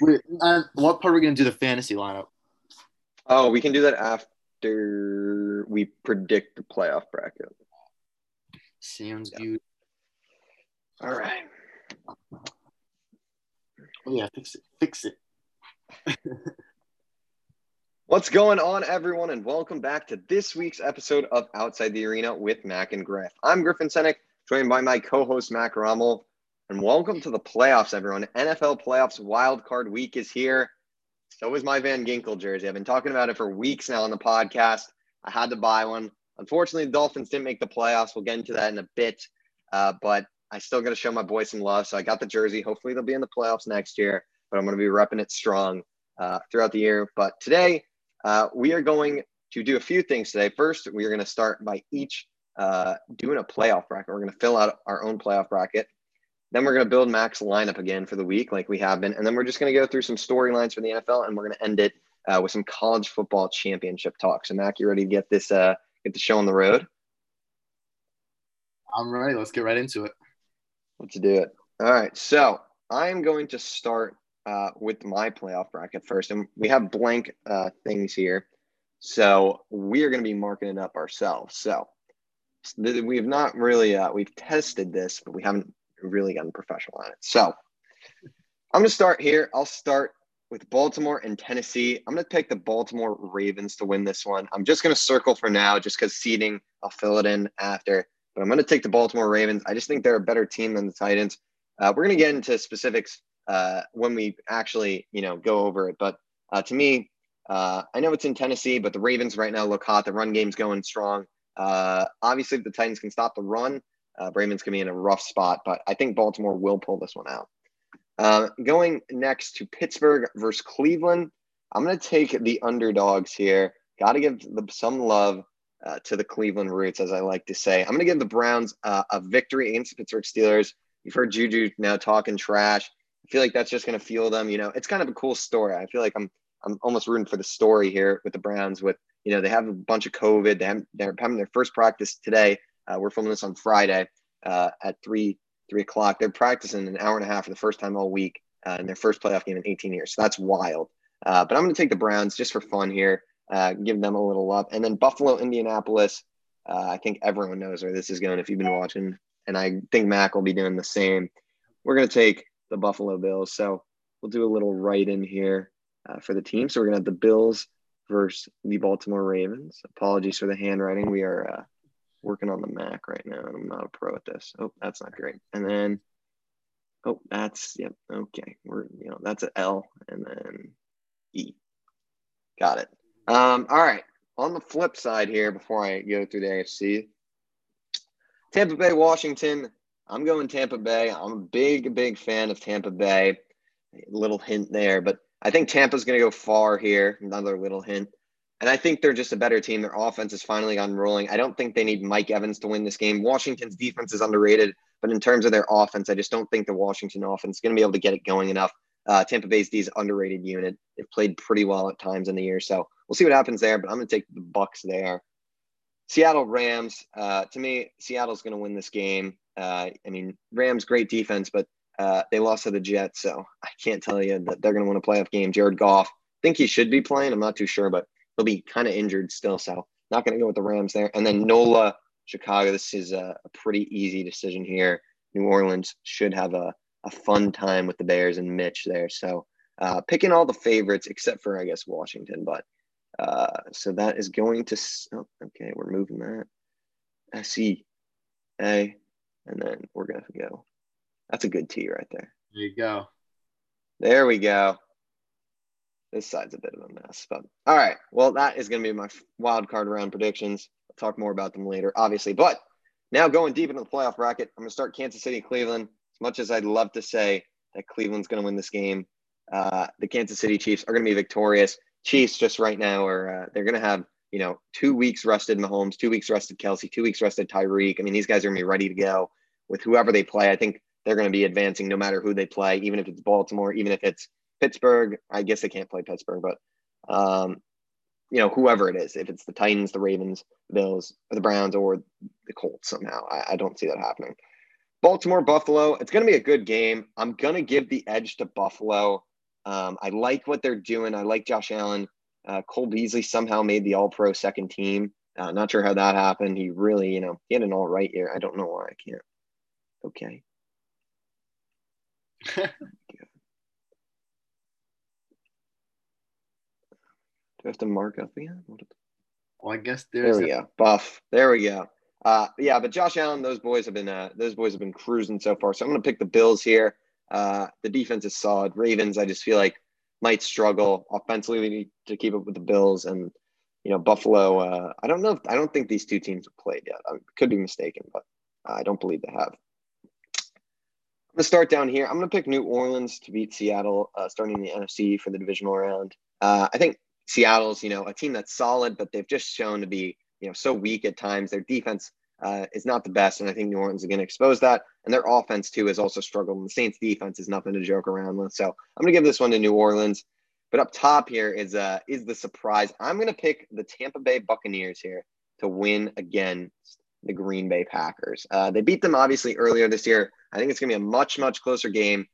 Wait, uh, what part are we gonna do the fantasy lineup? Oh, we can do that after we predict the playoff bracket. Sounds good. All right. Oh yeah, fix it. Fix it. What's going on, everyone, and welcome back to this week's episode of Outside the Arena with Mac and Griff. I'm Griffin Senek, joined by my co-host Mac Rommel, and welcome to the playoffs, everyone. NFL playoffs wild card week is here. So is my Van Ginkel jersey. I've been talking about it for weeks now on the podcast. I had to buy one. Unfortunately, the Dolphins didn't make the playoffs. We'll get into that in a bit, uh, but I still got to show my boy some love. So I got the jersey. Hopefully, they'll be in the playoffs next year, but I'm going to be repping it strong uh, throughout the year. But today, uh, we are going to do a few things today. First, we are going to start by each uh, doing a playoff bracket. We're going to fill out our own playoff bracket. Then we're going to build Mac's lineup again for the week, like we have been. And then we're just going to go through some storylines for the NFL, and we're going to end it uh, with some college football championship talk. So, Mac, you ready to get this uh, get the show on the road? I'm ready. Let's get right into it. Let's do it. All right. So I'm going to start uh, with my playoff bracket first, and we have blank uh, things here. So we are going to be marking it up ourselves. So we've not really uh, we've tested this, but we haven't really gotten professional at it. So I'm going to start here. I'll start with Baltimore and Tennessee. I'm going to pick the Baltimore Ravens to win this one. I'm just going to circle for now, just because seeding, I'll fill it in after. But I'm going to take the Baltimore Ravens. I just think they're a better team than the Titans. Uh, we're going to get into specifics uh, when we actually, you know, go over it. But uh, to me, uh, I know it's in Tennessee, but the Ravens right now look hot. The run game's going strong. Uh, obviously, the Titans can stop the run, uh, gonna be in a rough spot. But I think Baltimore will pull this one out. Uh, going next to Pittsburgh versus Cleveland, I'm going to take the underdogs here. Got to give them some love uh, to the Cleveland Roots, as I like to say. I'm going to give the Browns uh, a victory against the Pittsburgh Steelers. You've heard Juju now talking trash. I feel like that's just going to fuel them. You know, it's kind of a cool story. I feel like I'm I'm almost rooting for the story here with the Browns. With you know, they have a bunch of COVID. They they're having their first practice today. Uh, we're filming this on Friday uh, at three three o'clock. They're practicing an hour and a half for the first time all week uh, in their first playoff game in 18 years. So that's wild. Uh, but I'm going to take the Browns just for fun here, uh, give them a little love. And then Buffalo, Indianapolis. Uh, I think everyone knows where this is going if you've been watching. And I think Mac will be doing the same. We're going to take the Buffalo Bills. So we'll do a little write in here uh, for the team. So we're going to have the Bills versus the Baltimore Ravens. Apologies for the handwriting. We are uh, working on the Mac right now, and I'm not a pro at this. Oh, that's not great. And then, oh, that's yep. Okay, we're you know that's an L, and then E. Got it. Um, all right. On the flip side here, before I go through the AFC, Tampa Bay, Washington. I'm going Tampa Bay. I'm a big, big fan of Tampa Bay. Little hint there, but I think Tampa's going to go far here. Another little hint. And I think they're just a better team. Their offense is finally gotten rolling. I don't think they need Mike Evans to win this game. Washington's defense is underrated, but in terms of their offense, I just don't think the Washington offense is going to be able to get it going enough. Uh, Tampa Bay's D's underrated unit. They've played pretty well at times in the year, so we'll see what happens there. But I'm going to take the Bucs there. Seattle Rams. Uh, to me, Seattle's going to win this game. Uh, I mean, Rams great defense, but uh, they lost to the Jets, so I can't tell you that they're going to win a playoff game. Jared Goff, I think he should be playing. I'm not too sure, but he'll be kind of injured still. So not going to go with the Rams there. And then Nola, Chicago. This is a, a, pretty easy decision here. New Orleans should have a, a fun time with the Bears and Mitch there. So uh, picking all the favorites except for, I guess, Washington. But uh, so that is going to, oh, okay, we're moving that. S E A, and then we're going to go. That's a good T right there. There you go. There we go. This side's a bit of a mess, but all right. Well, that is going to be my wild card round predictions. I'll talk more about them later, obviously. But now going deep into the playoff bracket, I'm going to start Kansas City, Cleveland. As much as I'd love to say that Cleveland's going to win this game, uh, the Kansas City Chiefs are going to be victorious. Chiefs just right now are uh, they're going to have you know two weeks rested Mahomes, two weeks rested Kelce, two weeks rested Tyreek. I mean, these guys are going to be ready to go with whoever they play. I think they're going to be advancing no matter who they play, even if it's Baltimore, even if it's Pittsburgh, I guess they can't play Pittsburgh, but um, you know, whoever it is, if it's the Titans, the Ravens, the Bills, the Browns, or the Colts somehow, I, I don't see that happening. Baltimore, Buffalo, it's going to be a good game. I'm going to give the edge to Buffalo. Um, I like what they're doing. I like Josh Allen. Uh, Cole Beasley somehow made the All Pro second team. Uh, not sure how that happened. He really, you know, he had an all right year. I don't know why I can't. Okay. I have to mark up again? Well, I guess There there's we go. Buff. There we go. Uh, yeah, but Josh Allen, those boys have been uh, those boys have been cruising so far. So I'm going to pick the Bills here. Uh, the defense is solid. Ravens, I just feel like might struggle offensively to keep up with the Bills, and you know Buffalo. Uh, I don't know. If, I don't think these two teams have played yet. I could be mistaken, but I don't believe they have. I'm going to start down here. I'm going to pick New Orleans to beat Seattle, uh, starting in the NFC for the divisional round. Uh, I think Seattle's, you know, a team that's solid, but they've just shown to be, you know, so weak at times. Their defense uh, is not the best, and I think New Orleans is going to expose that. And their offense too has also struggled. And the Saints' defense is nothing to joke around with. So I'm going to give this one to New Orleans. But up top here is uh is the surprise. I'm going to pick the Tampa Bay Buccaneers here to win against the Green Bay Packers. Uh, they beat them obviously earlier this year. I think it's going to be a much much closer game.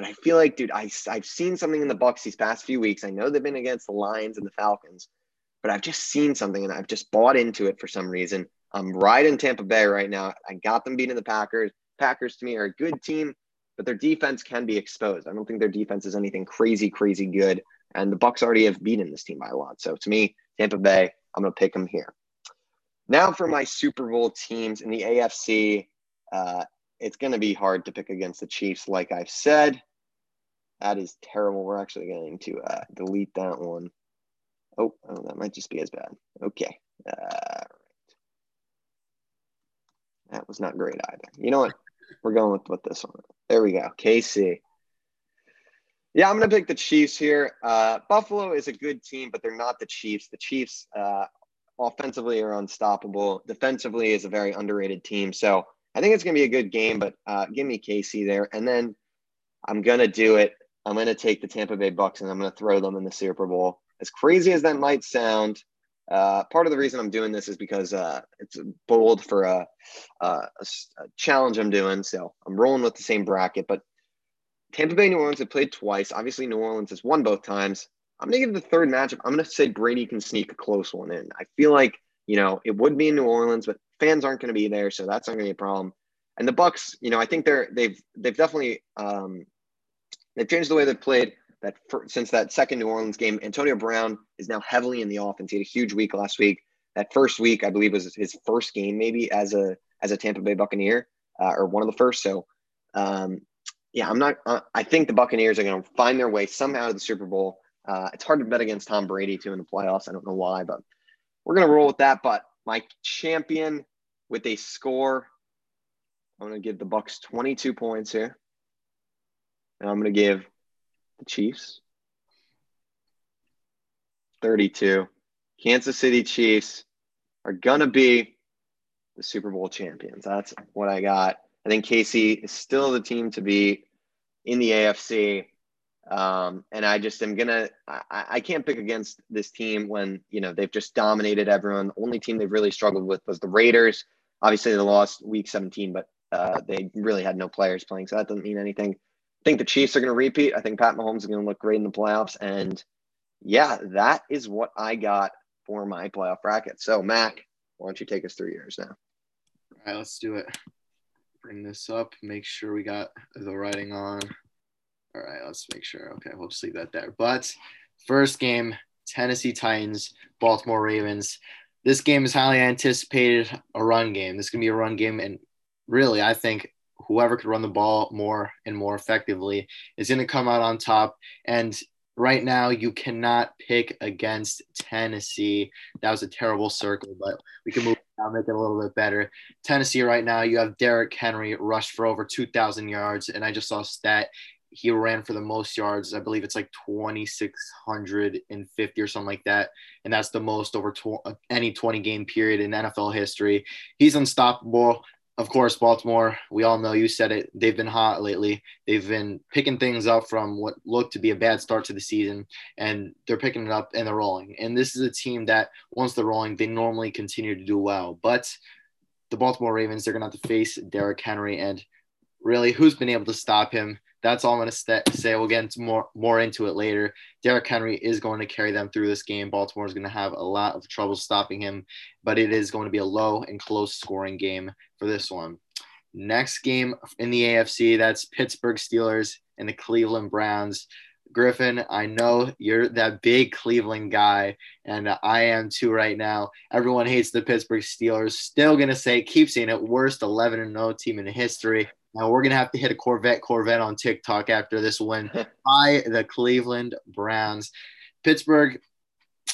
But I feel like, dude, I, I've seen something in the Bucs these past few weeks. I know they've been against the Lions and the Falcons, but I've just seen something and I've just bought into it for some reason. I'm riding Tampa Bay right now. I got them beating the Packers. Packers to me are a good team, but their defense can be exposed. I don't think their defense is anything crazy, crazy good. And the Bucs already have beaten this team by a lot. So to me, Tampa Bay, I'm going to pick them here. Now for my Super Bowl teams in the AFC, uh, it's going to be hard to pick against the Chiefs, like I've said. That is terrible. We're actually going to uh, delete that one. Oh, oh, that might just be as bad. Okay. Uh, that was not great either. You know what? We're going with, with this one. There we go. KC. Yeah, I'm going to pick the Chiefs here. Uh, Buffalo is a good team, but they're not the Chiefs. The Chiefs uh, offensively are unstoppable. Defensively is a very underrated team. So I think it's going to be a good game, but uh, give me KC there. And then I'm going to do it. I'm going to take the Tampa Bay Bucs and I'm going to throw them in the Super Bowl. As crazy as that might sound, uh, part of the reason I'm doing this is because uh, it's bold for a, a, a, challenge I'm doing. So I'm rolling with the same bracket, but Tampa Bay, New Orleans have played twice. Obviously, New Orleans has won both times. I'm going to give the third matchup. I'm going to say Brady can sneak a close one in. I feel like, you know, it would be in New Orleans, but fans aren't going to be there. So that's not going to be a problem. And the Bucs, you know, I think they're, they've, they've definitely, um, they've changed the way they've played that for, since that second New Orleans game. Antonio Brown is now heavily in the offense. He had a huge week last week. That first week, I believe, was his first game maybe as a as a Tampa Bay Buccaneer uh, or one of the first. So, um, yeah, I'm not. Uh, I think the Buccaneers are going to find their way somehow to the Super Bowl. Uh, it's hard to bet against Tom Brady too in the playoffs. I don't know why, but we're going to roll with that. But my champion with a score, I'm going to give the Bucs 22 points here, and I'm going to give the Chiefs 32. Kansas City Chiefs are going to be the Super Bowl champions. That's what I got. I think KC is still the team to be in the AFC. Um, and I just am gonna I, I can't pick against this team when you know they've just dominated everyone. The only team they've really struggled with was the Raiders. Obviously, they lost week 17, but uh, they really had no players playing, so that doesn't mean anything. I think the Chiefs are going to repeat. I think Pat Mahomes is going to look great in the playoffs. And yeah, that is what I got for my playoff bracket. So, Mac, why don't you take us through yours now? All right, let's do it. Bring this up, make sure we got the writing on. All right, let's make sure. Okay, we'll just leave that there. But first game, Tennessee Titans, Baltimore Ravens. This game is highly anticipated a run game. This is going to be a run game. And really, I think whoever could run the ball more and more effectively is going to come out on top. And right now, you cannot pick against Tennessee. That was a terrible circle, but we can move down, make it a little bit better. Tennessee, right now, you have Derrick Henry rushed for over 2,000 yards. And I just saw stat. He ran for the most yards. I believe it's like 2,650 or something like that. And that's the most over tw- any 20 game period in NFL history. He's unstoppable of course, Baltimore, we all know you said it. They've been hot lately. They've been picking things up from what looked to be a bad start to the season, and they're picking it up and they're rolling. And this is a team that, once they're rolling, they normally continue to do well. But the Baltimore Ravens, they're going to have to face Derrick Henry. And really, who's been able to stop him? That's all I'm going to st- say. We'll get into more more into it later. Derrick Henry is going to carry them through this game. Baltimore is going to have a lot of trouble stopping him, but it is going to be a low and close scoring game for this one. Next game in the AFC, that's Pittsburgh Steelers and the Cleveland Browns. Griffin, I know you're that big Cleveland guy, and I am too right now. Everyone hates the Pittsburgh Steelers. Still gonna say, keep saying it, worst 11 and 0 team in history. Now we're gonna have to hit a Corvette Corvette on TikTok after this win by the Cleveland Browns. Pittsburgh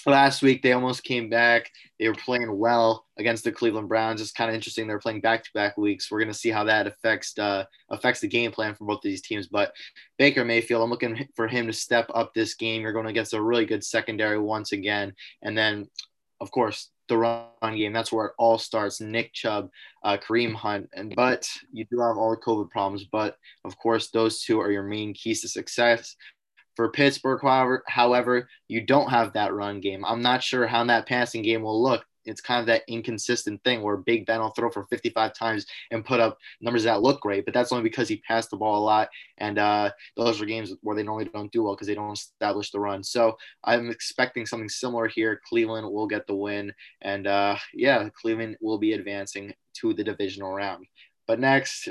last week they almost came back. They were playing well against the Cleveland Browns. It's kind of interesting. They're playing back-to-back weeks. We're going to see how that affects uh, affects the game plan for both of these teams. But Baker Mayfield, I'm looking for him to step up this game. You're going against a really good secondary once again, and then of course the run game. That's where it all starts. Nick Chubb, uh, Kareem Hunt, and but you do have all the COVID problems. But of course, those two are your main keys to success. For Pittsburgh, however, however, you don't have that run game. I'm not sure how that passing game will look. It's kind of that inconsistent thing where Big Ben will throw for 55 times and put up numbers that look great, but that's only because he passed the ball a lot. And uh, those are games where they normally don't do well because they don't establish the run. So I'm expecting something similar here. Cleveland will get the win. And uh, yeah, Cleveland will be advancing to the divisional round. But next,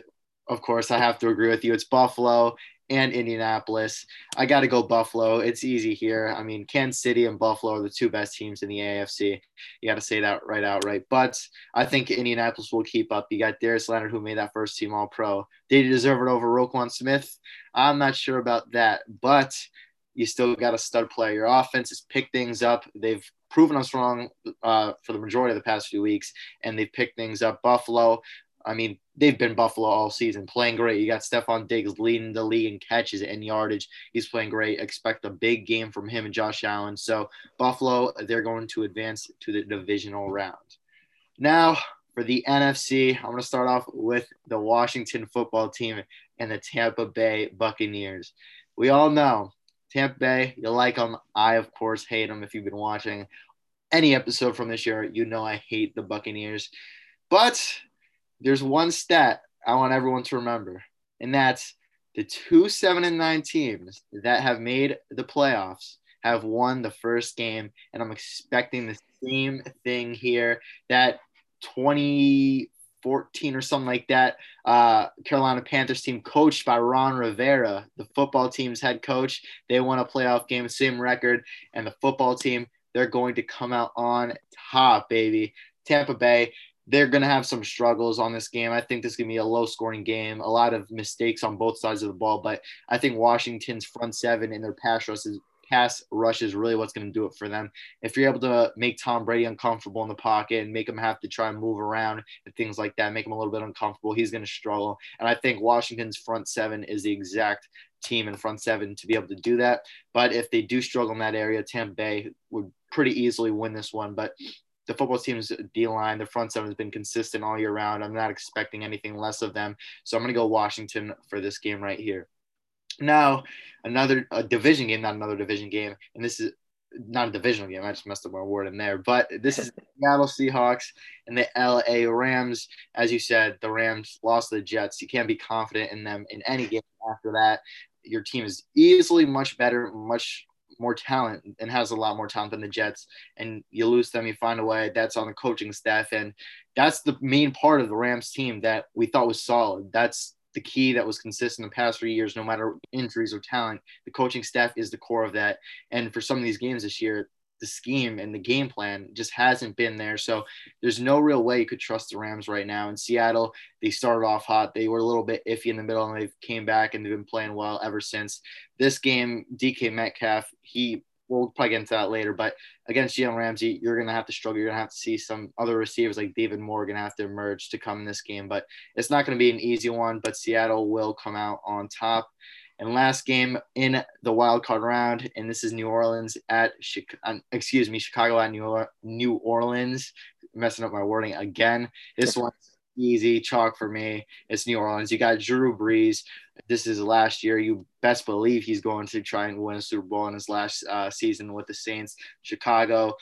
of course, I have to agree with you. It's Buffalo and Indianapolis. I got to go Buffalo. It's easy here. I mean, Kansas City and Buffalo are the two best teams in the AFC. You got to say that right out, right? But I think Indianapolis will keep up. You got Darius Leonard, who made that first team All Pro. Did he deserve it over Roquan Smith? I'm not sure about that. But you still got a stud player. Your offense has picked things up. They've proven us wrong uh, for the majority of the past few weeks, and they've picked things up. Buffalo, I mean, they've been Buffalo all season, playing great. You got Stefon Diggs leading the league in catches and yardage. He's playing great. Expect a big game from him and Josh Allen. So Buffalo, they're going to advance to the divisional round. Now for the NFC, I'm going to start off with the Washington football team and the Tampa Bay Buccaneers. We all know Tampa Bay, you like them. I, of course, hate them. If you've been watching any episode from this year, you know I hate the Buccaneers. But there's one stat I want everyone to remember, and that's the two seven and nine teams that have made the playoffs have won the first game, and I'm expecting the same thing here. That 2014 or something like that, uh, Carolina Panthers team coached by Ron Rivera, the football team's head coach, they won a playoff game, same record, and the football team they're going to come out on top, baby. Tampa Bay, they're going to have some struggles on this game. I think this is going to be a low scoring game, a lot of mistakes on both sides of the ball. But I think Washington's front seven and their pass rush is, pass rush is really what's going to do it for them. If you're able to make Tom Brady uncomfortable in the pocket and make him have to try and move around and things like that, make him a little bit uncomfortable, he's going to struggle. And I think Washington's front seven is the exact team in front seven to be able to do that. But if they do struggle in that area, Tampa Bay would pretty easily win this one. But the football team's D line, the front seven has been consistent all year round. I'm not expecting anything less of them. So I'm going to go Washington for this game right here. Now, another a division game, not another division game. And this is not a divisional game. I just messed up my word in there. But this is Seattle Seahawks and the LA Rams. As you said, the Rams lost the Jets. You can't be confident in them in any game after that. Your team is easily much better, much more talent and has a lot more talent than the Jets, and you lose them, you find a way. That's on the coaching staff, and that's the main part of the Rams team that we thought was solid. That's the key that was consistent the past three years, no matter injuries or talent. The coaching staff is the core of that. And for some of these games this year, the scheme and the game plan just hasn't been there. So there's no real way you could trust the Rams right now. In Seattle, they started off hot. They were a little bit iffy in the middle and they've came back and they've been playing well ever since. This game, DK Metcalf, he we'll probably get into that later, but against Jalen Ramsey, you're gonna have to struggle. You're gonna have to see some other receivers like David Moore gonna have to emerge to come in this game. But it's not gonna be an easy one, but Seattle will come out on top. And last game in the wild card round, and this is New Orleans at Chicago, excuse me, Chicago at New, New Orleans. messing up my wording again. This one's easy chalk for me. It's New Orleans. You got Drew Brees. This is last year. You best believe he's going to try and win a Super Bowl in his last uh, season with the Saints. Chicago,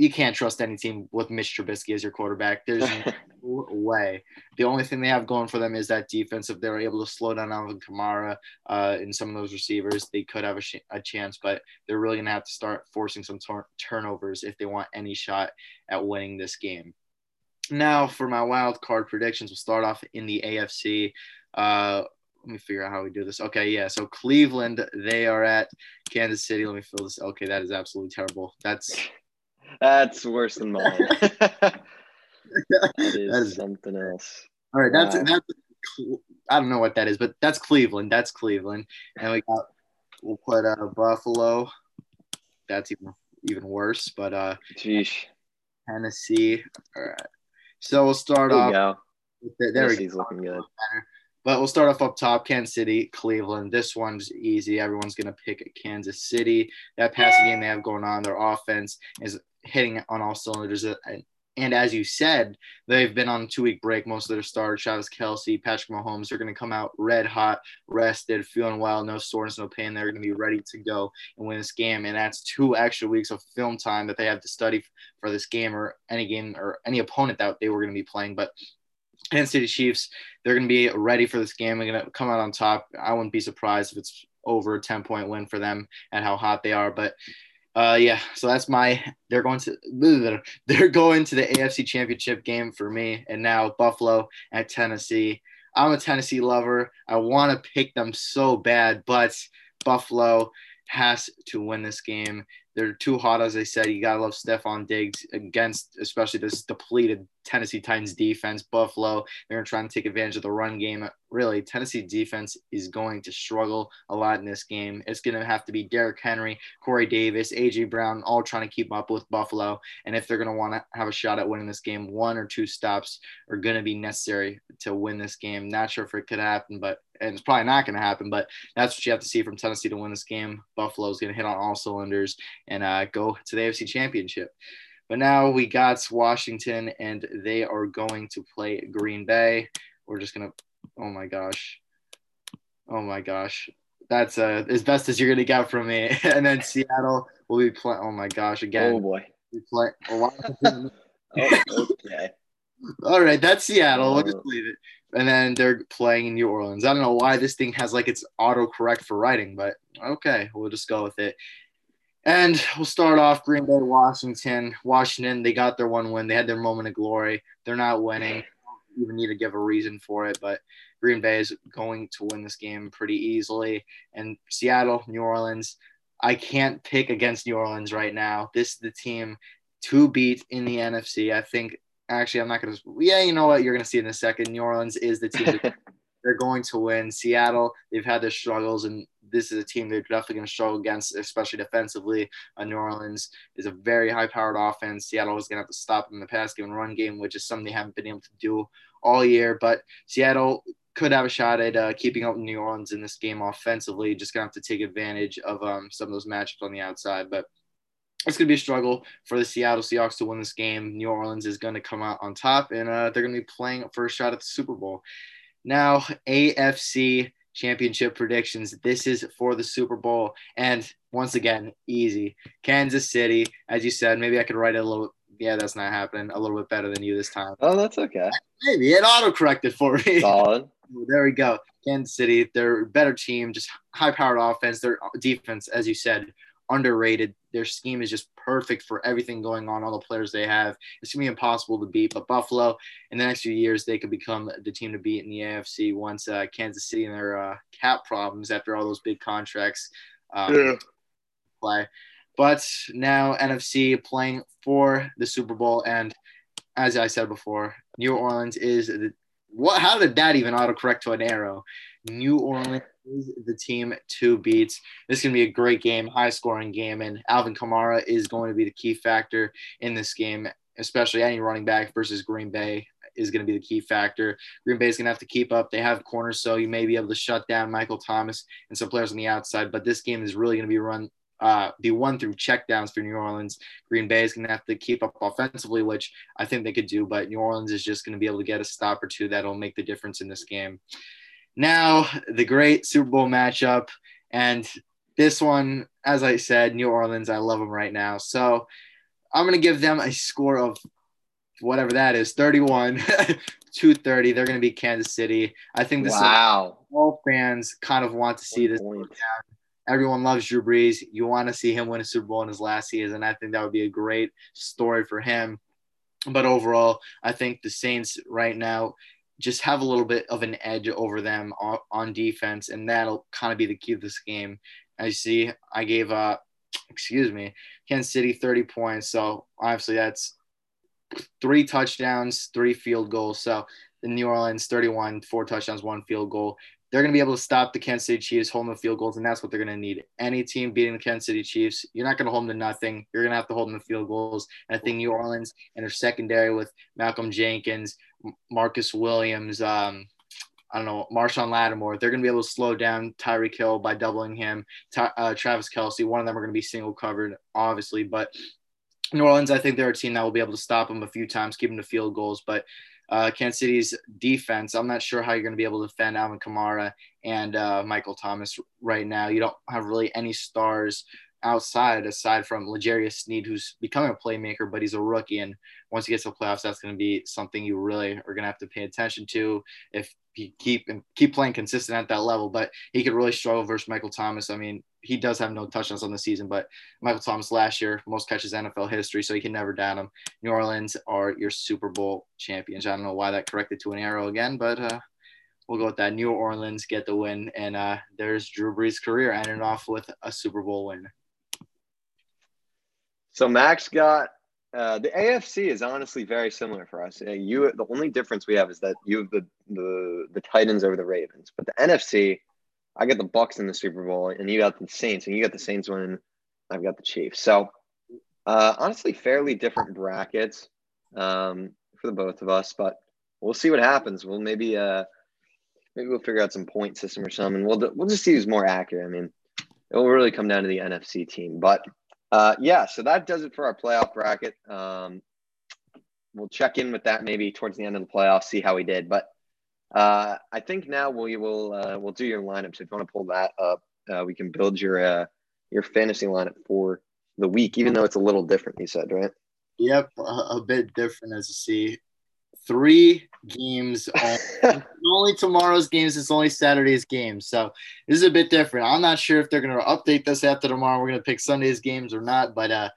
you can't trust any team with Mitch Trubisky as your quarterback. There's no way. The only thing they have going for them is that defense. If they're able to slow down Alvin Kamara uh, and some of those receivers, they could have a, sh- a chance. But they're really going to have to start forcing some tor- turnovers if they want any shot at winning this game. Now, for my wild card predictions, we'll start off in the AFC. Uh, let me figure out how we do this. Okay, yeah. So Cleveland, they are at Kansas City. Let me fill this. Okay, that is absolutely terrible. That's that's worse than mine. that is, That is- something else. all right. That's Wow. that's. I don't know what that is, but that's Cleveland. That's Cleveland, and we got we'll put uh, Buffalo. That's even even worse. But uh, Jeez. Tennessee. All right. So we'll start There you off. go. With the, there we go. Tennessee's looking good. But we'll start off up top. Kansas City, Cleveland. This one's easy. Everyone's going to pick Kansas City. That passing game they have going on, their offense is hitting on all cylinders. Uh, and, and as you said, they've been on a two week break. Most of their starters, Travis Kelce, Patrick Mahomes, they're going to come out red hot, rested, feeling well, no soreness, no pain. They're going to be ready to go and win this game. And that's two extra weeks of film time that they have to study for this game or any game or any opponent that they were going to be playing. But Kansas City Chiefs, they're going to be ready for this game. They're going to come out on top. I wouldn't be surprised if it's over a 10 point win for them and how hot they are. But uh, yeah, so that's my. They're going to. They're going to the AFC Championship game for me, and now Buffalo at Tennessee. I'm a Tennessee lover. I want to pick them so bad, but Buffalo has to win this game. They're too hot, as I said. You gotta love Stefon Diggs against, especially this depleted Tennessee Titans defense. Buffalo, they're gonna try and take advantage of the run game. Really, Tennessee defense is going to struggle a lot in this game. It's gonna have to be Derrick Henry, Corey Davis, AJ Brown, all trying to keep up with Buffalo. And if they're gonna want to have a shot at winning this game, one or two stops are gonna be necessary to win this game. Not sure if it could happen, but and it's probably not gonna happen. But that's what you have to see from Tennessee to win this game. Buffalo's gonna hit on all cylinders and uh, go to the AFC Championship. But now we got Washington, and they are going to play Green Bay. We're just gonna. Oh my gosh. Oh my gosh. That's uh, as best as you're gonna get from me. and then Seattle will be playing. Oh my gosh, again. Oh boy. we play- Oh, okay. All right, that's Seattle. We'll just Uh, leave it. And then they're playing in New Orleans. I don't know why this thing has like its autocorrect for writing, but okay, we'll just go with it. And we'll start off Green Bay, Washington. Washington, they got their one win. They had their moment of glory. They're not winning. Don't even need to give a reason for it, but Green Bay is going to win this game pretty easily. And Seattle, New Orleans, I can't pick against New Orleans right now. This is the team to beat in the NFC. I think actually I'm not going to. Yeah, you know what? You're going to see in a second. New Orleans is the team. they're going to win. Seattle, they've had their struggles, and this is a team they're definitely going to struggle against, especially defensively. Uh, New Orleans is a very high-powered offense. Seattle is going to have to stop them in the pass game and run game, which is something they haven't been able to do all year. But Seattle could have a shot at uh, keeping up New Orleans in this game offensively. Just going to have to take advantage of um, some of those matchups on the outside, but it's going to be a struggle for the Seattle Seahawks to win this game. New Orleans is going to come out on top, and uh, they're going to be playing for a shot at the Super Bowl. Now, AFC championship predictions. This is for the Super Bowl. And once again, easy. Kansas City, as you said, maybe I could write it a little. Yeah, that's not happening. A little bit better than you this time. Oh, that's okay. Maybe it auto corrected for me. Solid. There we go. Kansas City, they're a better team, just high powered offense. Their defense, as you said, underrated. Their scheme is just perfect for everything going on, all the players they have. It's going to be impossible to beat. But Buffalo, in the next few years, they could become the team to beat in the AFC once uh, Kansas City and their uh, cap problems after all those big contracts um, play. But now NFC playing for the Super Bowl. And as I said before, New Orleans is the what how did that even autocorrect to an arrow? New Orleans is the team to beat. This is gonna be a great game, high scoring game, and Alvin Kamara is going to be the key factor in this game, especially any running back versus Green Bay is going to be the key factor. Green Bay is going to have to keep up. They have corners, so you may be able to shut down Michael Thomas and some players on the outside. But this game is really going to be run uh, be won through checkdowns for New Orleans. Green Bay is going to have to keep up offensively, which I think they could do, but New Orleans is just going to be able to get a stop or two that'll make the difference in this game. Now, the great Super Bowl matchup. And this one, as I said, New Orleans, I love them right now. So I'm gonna give them a score of whatever that is, 31, 230. They're gonna be Kansas City. I think this wow. is all fans kind of want to see this. Everyone loves Drew Brees. You want to see him win a Super Bowl in his last season. I think that would be a great story for him. But overall, I think the Saints right now just have a little bit of an edge over them on, on defense, and that'll kind of be the key to this game. You see, I gave uh excuse me, Kansas City 30 points. So obviously that's three touchdowns, three field goals. So the New Orleans 31, four touchdowns, one field goal. They're going to be able to stop the Kansas City Chiefs, hold them to field goals, and that's what they're going to need. Any team beating the Kansas City Chiefs, you're not going to hold them to nothing. You're going to have to hold them to field goals. And I think New Orleans and their secondary with Malcolm Jenkins, Marcus Williams, um, I don't know, Marshon Lattimore, they're going to be able to slow down Tyreek Hill by doubling him. uh, Travis Kelce, one of them are going to be single covered, obviously. But New Orleans, I think they're a team that will be able to stop them a few times, keep them to field goals. But uh, Kansas City's defense, I'm not sure how you're going to be able to defend Alvin Kamara and uh, Michael Thomas right now. You don't have really any stars outside aside from L'Jarius Sneed, who's becoming a playmaker, but he's a rookie. And once he gets to the playoffs, that's going to be something you really are going to have to pay attention to if he keep and keep playing consistent at that level. But he could really struggle versus Michael Thomas. I mean, he does have no touchdowns on the season, but Michael Thomas last year most catches NFL history, so you can never doubt him. New Orleans are your Super Bowl champions. I don't know why that corrected to an arrow again, but uh, we'll go with that. New Orleans get the win, and uh, there's Drew Brees' career ending off with a Super Bowl win. So Max got uh, the AFC is honestly very similar for us. Uh, you the only difference we have is that you have the the the Titans over the Ravens, but the NFC, I got the Bucs in the Super Bowl, and you got the Saints, and you got the Saints winning. I've got the Chiefs. So uh, honestly, fairly different brackets um, for the both of us, but we'll see what happens. We'll maybe uh maybe we'll figure out some point system or something. We'll we'll just see who's more accurate. I mean, it will really come down to the NFC team, but uh, yeah, so that does it for our playoff bracket. Um, we'll check in with that maybe towards the end of the playoffs, see how we did. But uh, I think now we will uh, we'll do your lineups. If you want to pull that up, uh, we can build your uh, your fantasy lineup for the week, even though it's a little different. You said right? Yep, a, a bit different as you see three games. only tomorrow's games. It's only Saturday's games. So this is a bit different. I'm not sure if they're going to update this after tomorrow. We're going to pick Sunday's games or not. But uh,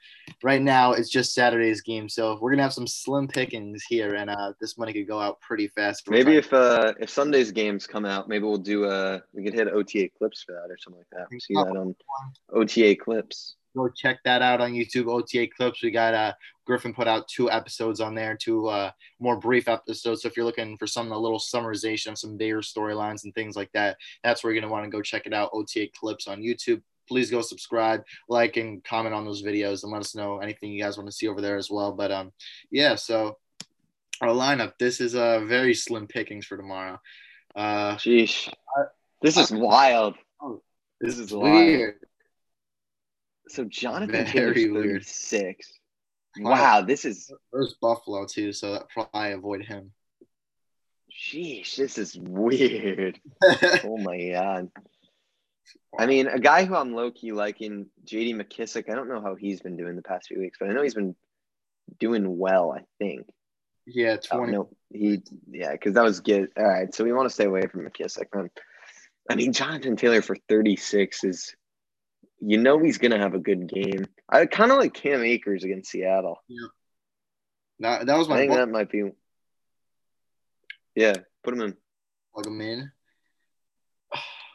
right now, it's just Saturday's game. So we're going to have some slim pickings here, and uh, this money could go out pretty fast. Maybe if uh, if Sunday's games come out, maybe we'll do a we could hit OTA clips for that or something like that. We'll see that on OTA clips go check that out on YouTube. OTA clips. We got uh, Griffin put out two episodes on there, two uh, more brief episodes. So if you're looking for some a little summarization of some bigger storylines and things like that, that's where you're gonna want to go check it out. OTA clips on YouTube. Please go subscribe, like, and comment on those videos, and let us know anything you guys want to see over there as well. But um, yeah. So our lineup. This is a uh, very slim pickings for tomorrow. Uh, Sheesh, this is wild. Oh, this is weird. So Jonathan Taylor's 36. Wow, this is Where's Buffalo too, so that probably avoid him. Sheesh, this is weird. oh my god. I mean, a guy who I'm low key liking, JD McKissic. I don't know how he's been doing the past few weeks, but I know he's been doing well, I think. Yeah, 20. Oh, no, he, yeah, because that was good. All right, so we want to stay away from McKissic. Man. I mean, Jonathan Taylor for 36 is you know he's gonna have a good game. I kind of like Cam Akers against Seattle. Yeah. That, that was my. I think book. that might be. Yeah, put him in. Plug him in.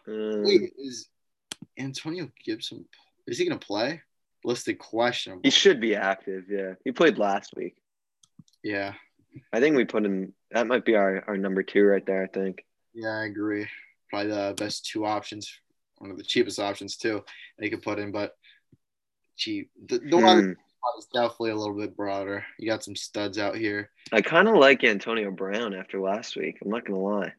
Um, Wait, is Antonio Gibson? Is he gonna play? Listed questionable. He should be active. Yeah, he played last week. Yeah. I think we put him. That might be our, our number two right there. I think. Yeah, I agree. Probably the best two options one of the cheapest options too they could put in, but cheap. The, the one hmm. is definitely a little bit broader. You got some studs out here. I kind of like Antonio Brown after last week. I'm not gonna lie.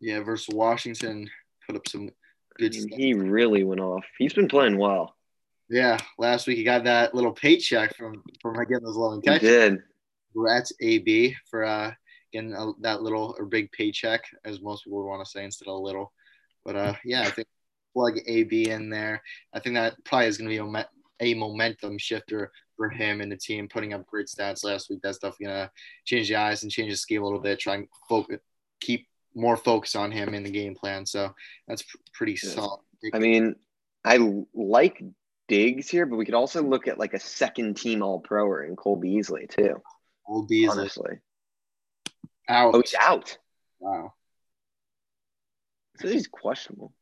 Yeah, versus Washington, put up some good. I mean, he really went off. He's been playing well. Yeah, last week he got that little paycheck from from getting those 11 catches. He did. Congrats, AB, for uh, getting a, that little or big paycheck, as most people would want to say instead of a little. But uh, yeah, I think plug AB in there. I think that probably is going to be a, a momentum shifter for him and the team, putting up great stats last week. That's definitely gonna change the eyes and change the scheme a little bit. Try and focus, keep more focus on him in the game plan. So that's pr- pretty solid. I mean, I like Diggs here, but we could also look at like a second team All Proer in Cole Beasley too. Cole Beasley Honestly, out. oh, he's out. Wow, So he's questionable.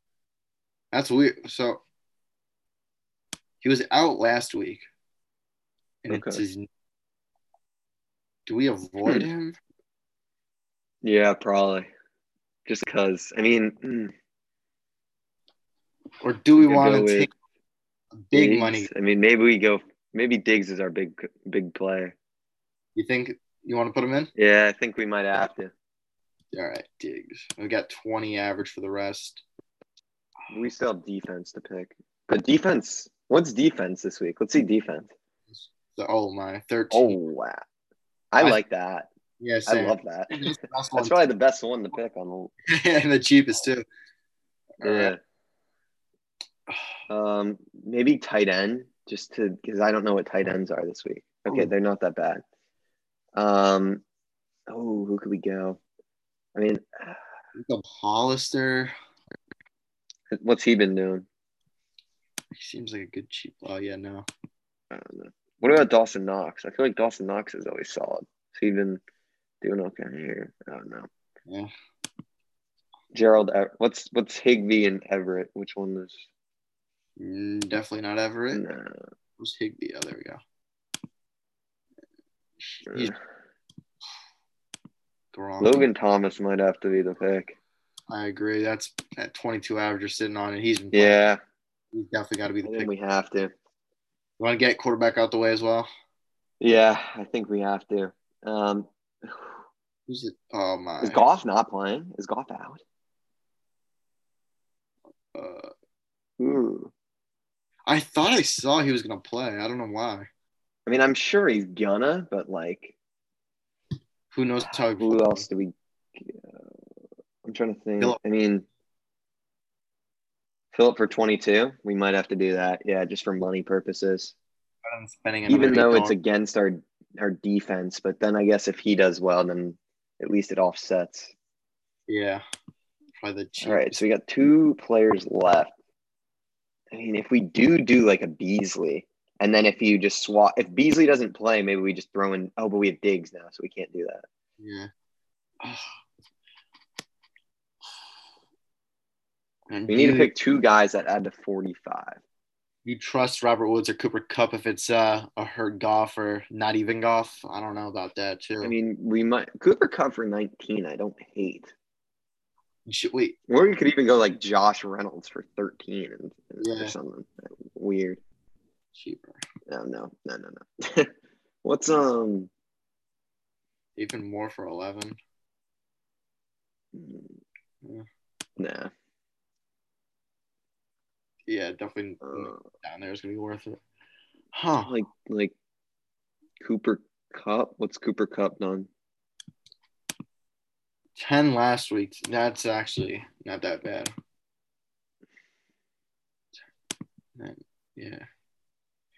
That's weird. So he was out last week, and it's Okay. his. Do we avoid Hmm. him? Yeah, probably. Just because. I mean, mm, Or do we want to take big Diggs. money? I mean, maybe we go. Maybe Diggs is our big big player. You think you want to put him in? Yeah, I think we might have to. All right, Diggs. We got 20 average for the rest. We still have defense to pick. But defense. What's defense this week? Let's see defense. Oh my, 13. Oh wow, I I- like that. yeah, I love that. That's That's probably the best one to pick on the and the cheapest too. the. All Yeah. right. Um, maybe tight end, just to because I don't know what tight ends are this week. Okay, Ooh. they're not that bad. Um, oh, who could we go? I mean, Jacob Hollister. What's he been doing? He seems like a good cheap. Oh yeah, no. I don't know. What about Dawson Knox? I feel like Dawson Knox is always solid. Has he been doing okay here? I don't know. Yeah. Gerald, what's what's Higbee and Everett? Which one is? Mm, definitely not Everett. No. Where's Higbee? Oh, there we go. Gronk. Logan Thomas might have to be the pick. I agree. That's at 22 average you're sitting on, and he's been. playing. Yeah, He's definitely got to be the pick. we have to. You want to get quarterback out the way as well? Yeah, I think we have to. Um, Who's it? Oh my. is Goff not playing? Is Goff out? Uh, Ooh. I thought I saw he was gonna play. I don't know why. I mean, I'm sure he's gonna, but like, Who knows how? who else do we? I'm trying to think. Philip. I mean, Philip for 22. We might have to do that. Yeah, just for money purposes. Spending Even though it's dollars. against our our defense, but then I guess if he does well, then at least it offsets. yeah, probably the cheapest. All right, so we got two players left. I mean, if we do do like a Beasley, and then if you just swap, if Beasley doesn't play, maybe we just throw in. Oh, but we have Diggs now, so we can't do that. Yeah. And We need to pick two guys that add to forty-five. You trust Robert Woods or Cooper Kupp if it's uh, a hurt Goff or not even Goff? I don't know about that too. I mean, we might Cooper Kupp for nineteen. I don't hate. Should- wait, Or you could even go like Josh Reynolds for thirteen and, and Yeah. or something weird. cheaper. No, no, no, no, no. What's um? Even more for eleven. Yeah. Nah. Yeah, definitely Uh, down there is gonna be worth it. Huh? like like Cooper Kupp. What's Cooper Kupp done? Ten last week. That's actually not that bad. Yeah.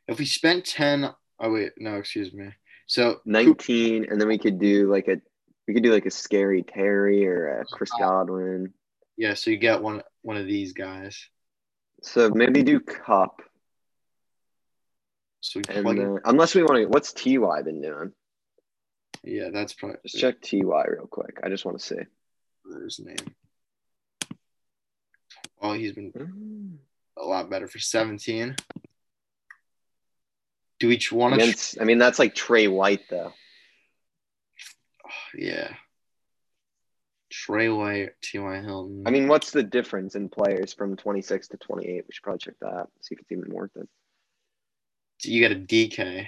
If we spent ten, oh wait, no, excuse me. So Nineteen, and then we could do like a we could do like a scary Terry or a Chris Godwin. yeah, so you get one one of these guys. So maybe do Kupp, So and uh, unless we want to. What's Ty been doing? Yeah, that's probably Just check Ty real quick. I just want to see. His name. Oh, he's been Mm. a lot better for 17. Do each want to? Against, I mean, that's like Trey White though. yeah. Trey White, T.Y. Hilton. I mean, what's the difference in players from 26 to 28? We should probably check that. See if it's even worth it. you got a DK.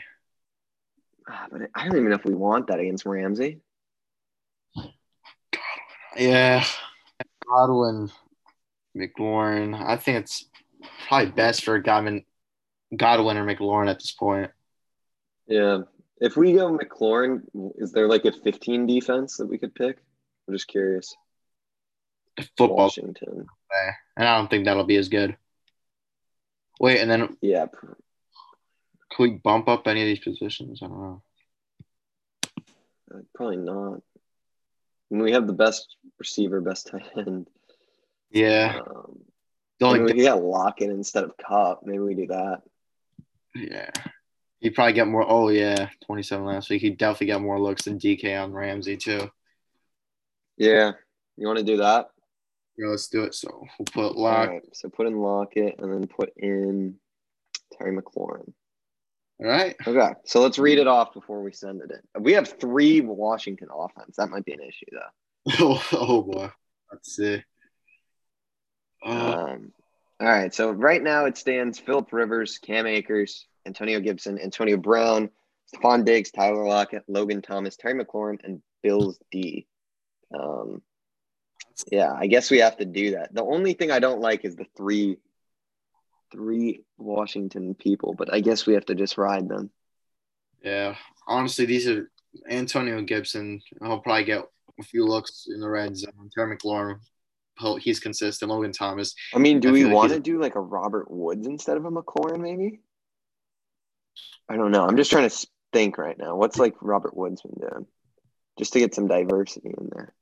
Ah, but I don't even know if we want that against Ramsey. Godwin. Yeah. Godwin, McLaurin. I think it's probably best for Godwin, Godwin or McLaurin at this point. Yeah. If we go McLaurin, is there like a 15 defense that we could pick? I'm just curious. Football, Washington. and I don't think that'll be as good. Wait, and then Yeah. Could we bump up any of these positions? I don't know. Uh, probably not. I mean, we have the best receiver, best tight end. Yeah. Um, The only we got Lockett instead of Kupp. Maybe we do that. yeah. He'd probably get more. Oh yeah, 27 last week. He'd definitely get more looks than DK on Ramsey too. Yeah. You want to do that? Yeah, let's do it. So we'll put lock. right. So put in Lockett and then put in Terry McLaurin. All right. Okay. So let's read it off before we send it in. We have three Washington offense. That might be an issue though. Oh, oh boy. Let's see. Oh, Um, all right. So right now it stands Philip Rivers, Cam Akers, Antonio Gibson, Antonio Brown, Stefon Diggs, Tyler Lockett, Logan Thomas, Terry McLaurin, and Bills D. Um, yeah, I guess we have to do that. The only thing I don't like is the three, three Washington people, but I guess we have to just ride them. yeah. Honestly, these are Antonio Gibson. He'll probably get a few looks in the red zone. Terry McLaurin, he's consistent. Logan Thomas. I mean, do I we like want to do like a Robert Woods instead of a McLaurin, maybe? I don't know. I'm just trying to think right now. What's like Robert Woods been doing? Just to get some diversity in there.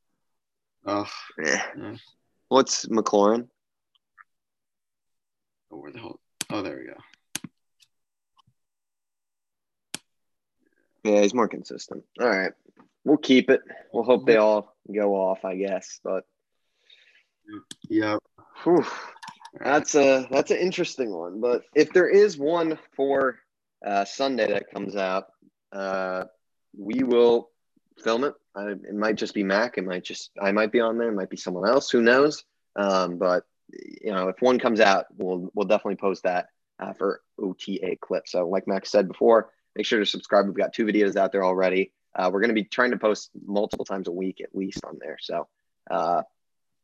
Oh, Eh. Yeah. What's McLaurin? where the hell? Oh, there we go. Yeah, he's more consistent. All right. We'll keep it. We'll hope they all go off, I guess. But Yeah. whew, that's a that's an interesting one. But if there is one for uh, Sunday that comes out, uh, we will film it. It might just be Mac. It might just I might be on there. It might be someone else. Who knows? Um, but you know, if one comes out, we'll we'll definitely post that uh, for OTA clip. So, like Max said before, make sure to subscribe. We've got two videos out there already. Uh, we're going to be trying to post multiple times a week at least on there. So, uh,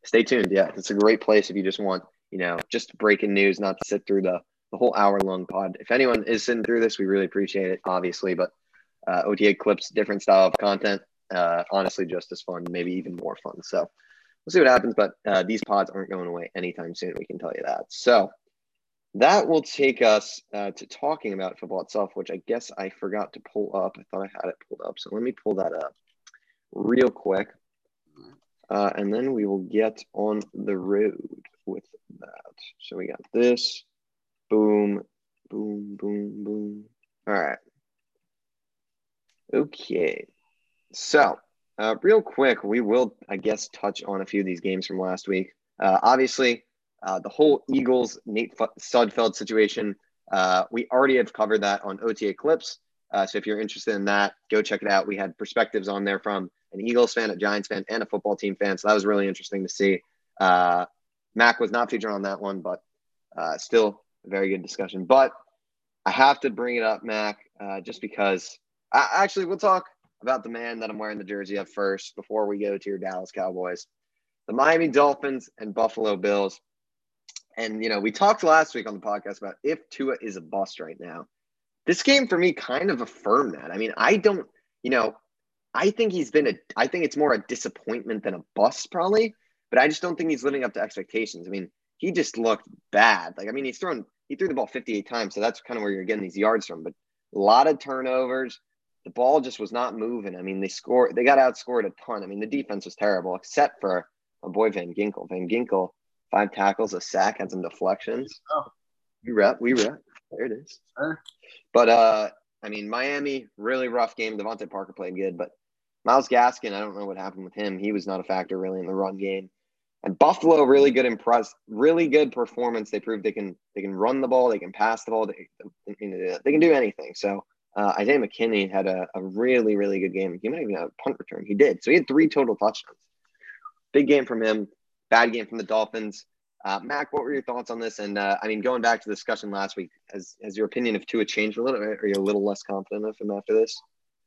stay tuned. Yeah, it's a great place if you just want, you know, just breaking news, not to sit through the the whole hour long pod. If anyone is sitting through this, we really appreciate it, obviously. But uh, OTA clips, different style of content. Uh, honestly, just as fun, maybe even more fun. So we'll see what happens. But uh, these pods aren't going away anytime soon. We can tell you that. So that will take us uh, to talking about football itself, which I guess I forgot to pull up. I thought I had it pulled up. So let me pull that up real quick. Uh, and then we will get on the road with that. So we got this. Boom, boom, boom, boom. All right. Okay. So, uh, real quick, we will, I guess, touch on a few of these games from last week. Uh, obviously, uh, the whole Eagles Nate F- Sudfeld situation, uh, we already have covered that on OTA clips. Uh, so if you're interested in that, go check it out. We had perspectives on there from an Eagles fan, a Giants fan, and a football team fan. So that was really interesting to see. Uh, Mac was not featured on that one, but still a very good discussion. But I have to bring it up, Mac, just because. I, actually, we'll talk about the man that I'm wearing the jersey of first before we go to your Dallas Cowboys, the Miami Dolphins and Buffalo Bills. And you know, we talked last week on the podcast about if Tua is a bust right now. This game for me kind of affirmed that. I mean, I don't, you know, I think he's been a. I think it's more a disappointment than a bust, probably. But I just don't think he's living up to expectations. I mean, he just looked bad. Like, I mean, he's thrown. He threw the ball 58 times, so that's kind of where you're getting these yards from. But a lot of turnovers. The ball just was not moving. I mean, they scored. They got outscored a ton. I mean, the defense was terrible, except for my boy Van Ginkel. Van Ginkel, five tackles, a sack, had some deflections. Oh. We rep. We rep. There it is. But uh, I mean, Miami really rough game. DeVante Parker played good, but Myles Gaskin, I don't know what happened with him. He was not a factor really in the run game. And Buffalo, really good impress, really good performance. They proved they can they can run the ball, they can pass the ball, they, they can do anything. So uh, Isaiah McKenzie had a, a really really good game. He might even have a punt return. He did. So he had three total touchdowns. Big game from him. Bad game from the Dolphins. Uh, Mac, what were your thoughts on this? And uh, I mean, going back to the discussion last week, has has your opinion of Tua changed a little? bit? Are you a little less confident of him after this?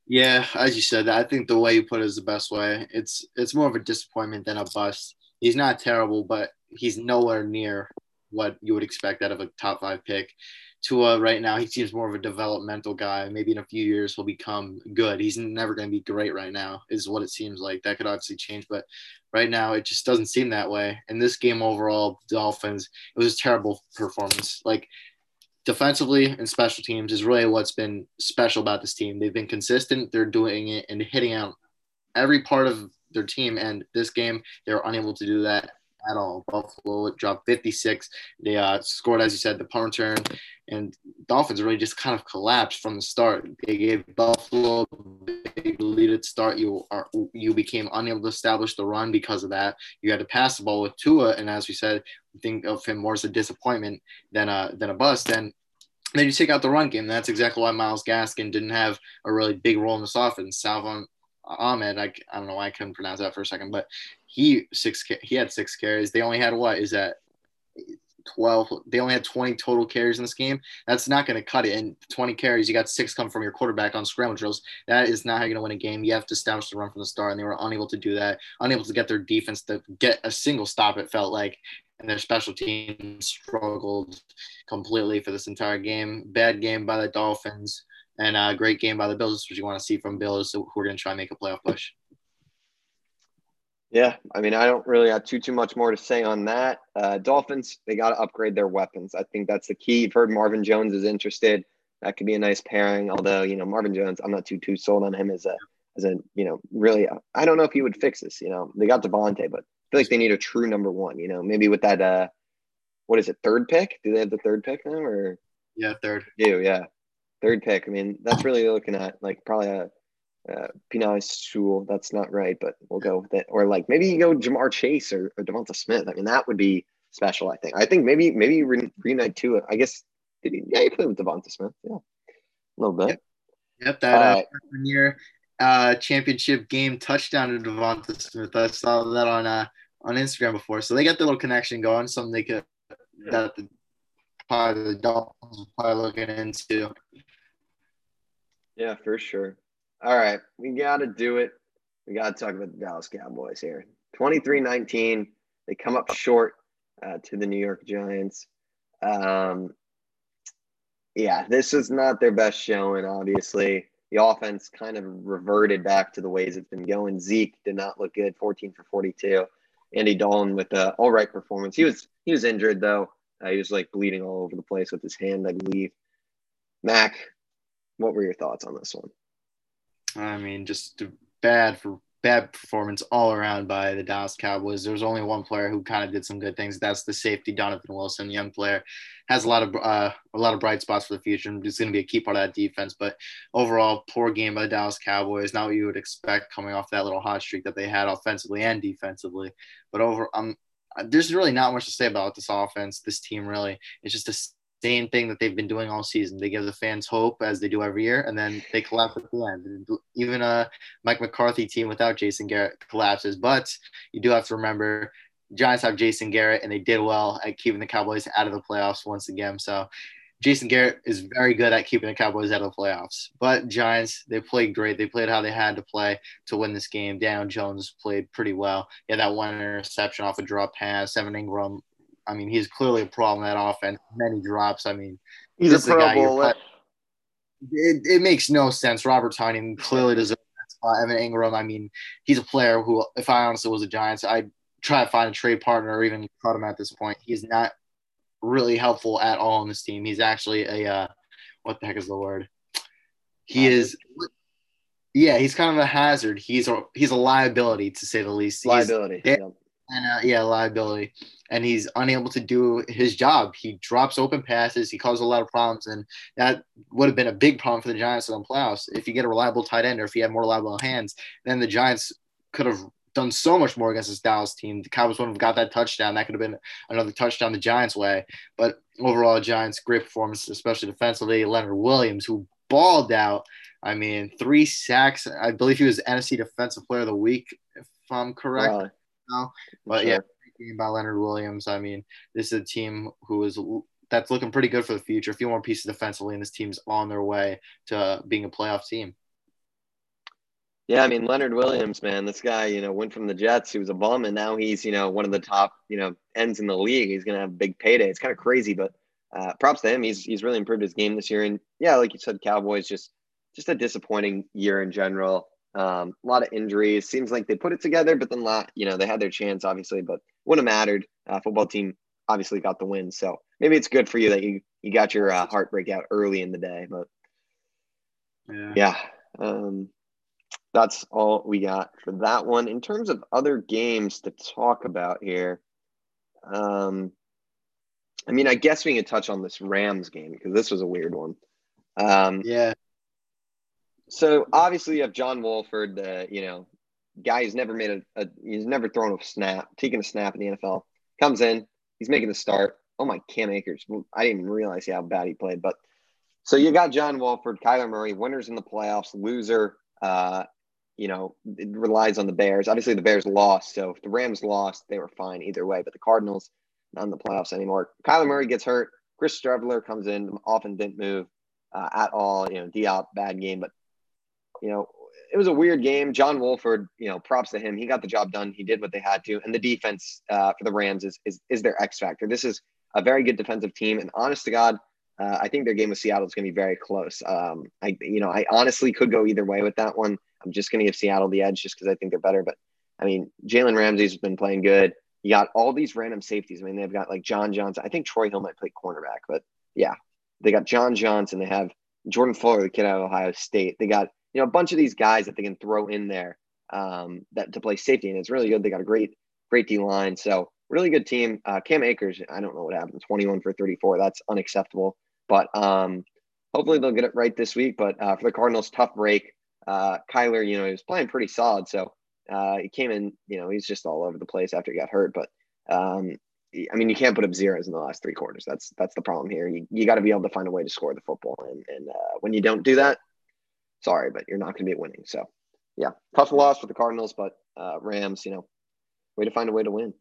Yeah, as you said, I think the way you put it is the best way. It's it's more of a disappointment than a bust. He's not terrible, but he's nowhere near what you would expect out of a top five pick. Tua right now, he seems more of a developmental guy. Maybe in a few years he'll become good. He's never going to be great right now, is what it seems like. That could obviously change, but right now it just doesn't seem that way. In this game overall, Dolphins, it was a terrible performance. Like defensively and special teams is really what's been special about this team. They've been consistent. They're doing it and hitting out every part of their team. And this game, they were unable to do that at all. Buffalo dropped 56. They uh, scored, as you said, the punt return, and Dolphins really just kind of collapsed from the start. They gave Buffalo a big lead at start. You are you became unable to establish the run because of that. You had to pass the ball with Tua, and as we said, think of him more as a disappointment than a than a bust. Then then you take out the run game. That's exactly why Myles Gaskin didn't have a really big role in this offense. Salvon Ahmed, I, I don't know why I couldn't pronounce that for a second, but he six he had six carries. They only had what is that 12 they only had 20 total carries in this game? That's not going to cut it. And 20 carries you got six come from your quarterback on scramble drills. That is not how you're going to win a game. You have to establish the run from the start and they were unable to do that unable to get their defense to get a single stop it felt like. And their special team struggled completely for this entire game. Bad game by the dolphins and a great game by the Bills, which you want to see from Bills who are going to try and make a playoff push. Yeah, I mean, I don't really have too too much more to say on that. Uh, Dolphins, they got to upgrade their weapons. I think that's the key. You've heard Marvin Jones is interested. That could be a nice pairing. Although you know Marvin Jones, I'm not too too sold on him as a as a you know really. I don't know if he would fix this. You know, they got Davante, but I feel like they need a true number one. You know, maybe with that uh, what is it, third pick? Do they have the third pick now or? Yeah, third. Do yeah third pick. I mean, that's really looking at like probably a, a Penei Sewell. That's not right, but we'll go with it. Or like maybe you go Ja'Marr Chase or, or Devonta Smith. I mean, that would be special. I think. I think maybe maybe re- reunite to it. I guess. Did he, yeah, he played with Devonta Smith. Yeah, a little bit. Yep, yep that uh, year uh, championship game touchdown to Devonta Smith. I saw that on uh, on Instagram before. So they got the little connection going. Something they could that the probably the Dolphins probably looking into. Yeah, for sure. All right. We got to do it. We got to talk about the Dallas Cowboys here. 23 19. They come up short uh, to the New York Giants. Um, yeah, this is not their best showing, obviously. The offense kind of reverted back to the ways it's been going. Zeke did not look good, 14 for 42. Andy Dalton with a all right performance. He was he was injured though. Uh, he was like bleeding all over the place with his hand, I believe. Mac, what were your thoughts on this one? I mean, just bad for bad performance all around by the Dallas Cowboys. There was only one player who kind of did some good things. That's the safety Donovan Wilson, young player, has a lot of uh, a lot of bright spots for the future. He's going to be a key part of that defense. But overall, poor game by the Dallas Cowboys. Not what you would expect coming off that little hot streak that they had offensively and defensively. But over, um, there's really not much to say about this offense, this team. Really, it's just a same thing that they've been doing all season. They give the fans hope as they do every year, and then they collapse at the end. Even a Mike McCarthy team without Jason Garrett collapses. But you do have to remember, Giants have Jason Garrett, and they did well at keeping the Cowboys out of the playoffs once again. So Jason Garrett is very good at keeping the Cowboys out of the playoffs. But Giants, they played great. They played how they had to play to win this game. Daniel Jones played pretty well. Yeah, that one interception off a drop pass. Evan Engram I mean, he's clearly a problem in that offense. Many drops. I mean, he's a Pro Bowler. It, it makes no sense. Robert Tonyan clearly deserves that spot. Evan Engram, I mean, he's a player who, if I honestly was a Giants, I'd try to find a trade partner or even cut him at this point. He's not really helpful at all in this team. He's actually a, uh, what the heck is the word? He is, yeah, he's kind of a hazard. He's a he's a liability to say the least. He's, liability. They, and uh, yeah, liability. And he's unable to do his job. He drops open passes. He causes a lot of problems, and that would have been a big problem for the Giants in the playoffs. If you get a reliable tight end, or if you have more reliable hands, then the Giants could have done so much more against this Dallas team. The Cowboys wouldn't have got that touchdown. That could have been another touchdown the Giants' way. But overall, Giants great performance, especially defensively. Leonard Williams, who balled out. I mean, three sacks. I believe he was NFC Defensive Player of the Week, if I'm correct. Wow now. But sure. yeah, game by Leonard Williams. I mean, this is a team who is that's looking pretty good for the future. A few more pieces defensively, and this team's on their way to being a playoff team. Yeah, I mean Leonard Williams, man, this guy, you know, went from the Jets. He was a bum, and now he's, you know, one of the top, you know, ends in the league. He's gonna have a big payday. It's kind of crazy, but uh, props to him. He's he's really improved his game this year. And yeah, like you said, Cowboys just just a disappointing year in general. Um, a lot of injuries. Seems like they put it together, but then lot, you know, they had their chance, obviously, but wouldn't have mattered. Uh, football team obviously got the win. So maybe it's good for you that you you got your uh, heartbreak out early in the day, but Yeah. yeah, um, that's all we got for that one. In terms of other games to talk about here, um, I mean, I guess we can touch on this Rams game because this was a weird one. Um, Yeah. So obviously you have John Wolford, uh, you know, guy who's never made a, a he's never thrown a snap, taken a snap in the NFL. Comes in, he's making the start. Oh my, Cam Akers! I didn't even realize how bad he played. But so you got John Wolford, Kyler Murray, winners in the playoffs, loser. Uh, you know, it relies on the Bears. Obviously, the Bears lost, so if the Rams lost, they were fine either way. But the Cardinals not in the playoffs anymore. Kyler Murray gets hurt. Chris Streveler comes in, often didn't move uh, at all. You know, D-Hop bad game, but you know, it was a weird game. John Wolford, you know, props to him. He got the job done. He did what they had to, and the defense uh, for the Rams is, is is their X factor. This is a very good defensive team, and honest to God, uh, I think their game with Seattle is going to be very close. Um, I you know, I honestly could go either way with that one. I'm just going to give Seattle the edge just because I think they're better. But I mean, Jalen Ramsey's been playing good. You got all these random safeties. I mean, they've got like John Johnson. I think Troy Hill might play cornerback, but yeah, they got John Johnson. They have Jordan Fuller, the kid out of Ohio State. They got you know a bunch of these guys that they can throw in there um, that to play safety, and it's really good. They got a great great D line, so really good team. Uh, Cam Akers, I don't know what happened, 21 for 34. That's unacceptable. But um, hopefully they'll get it right this week. But uh, for the Cardinals, tough break. Uh, Kyler, you know, he was playing pretty solid, so uh, he came in. You know, he's just all over the place after he got hurt. But um, I mean, you can't put up zeros in the last three quarters. That's that's the problem here. You, you got to be able to find a way to score the football, and and uh, when you don't do that, sorry, but you're not going to be winning. So, yeah, tough loss for the Cardinals, but uh, Rams, you know, way to find a way to win.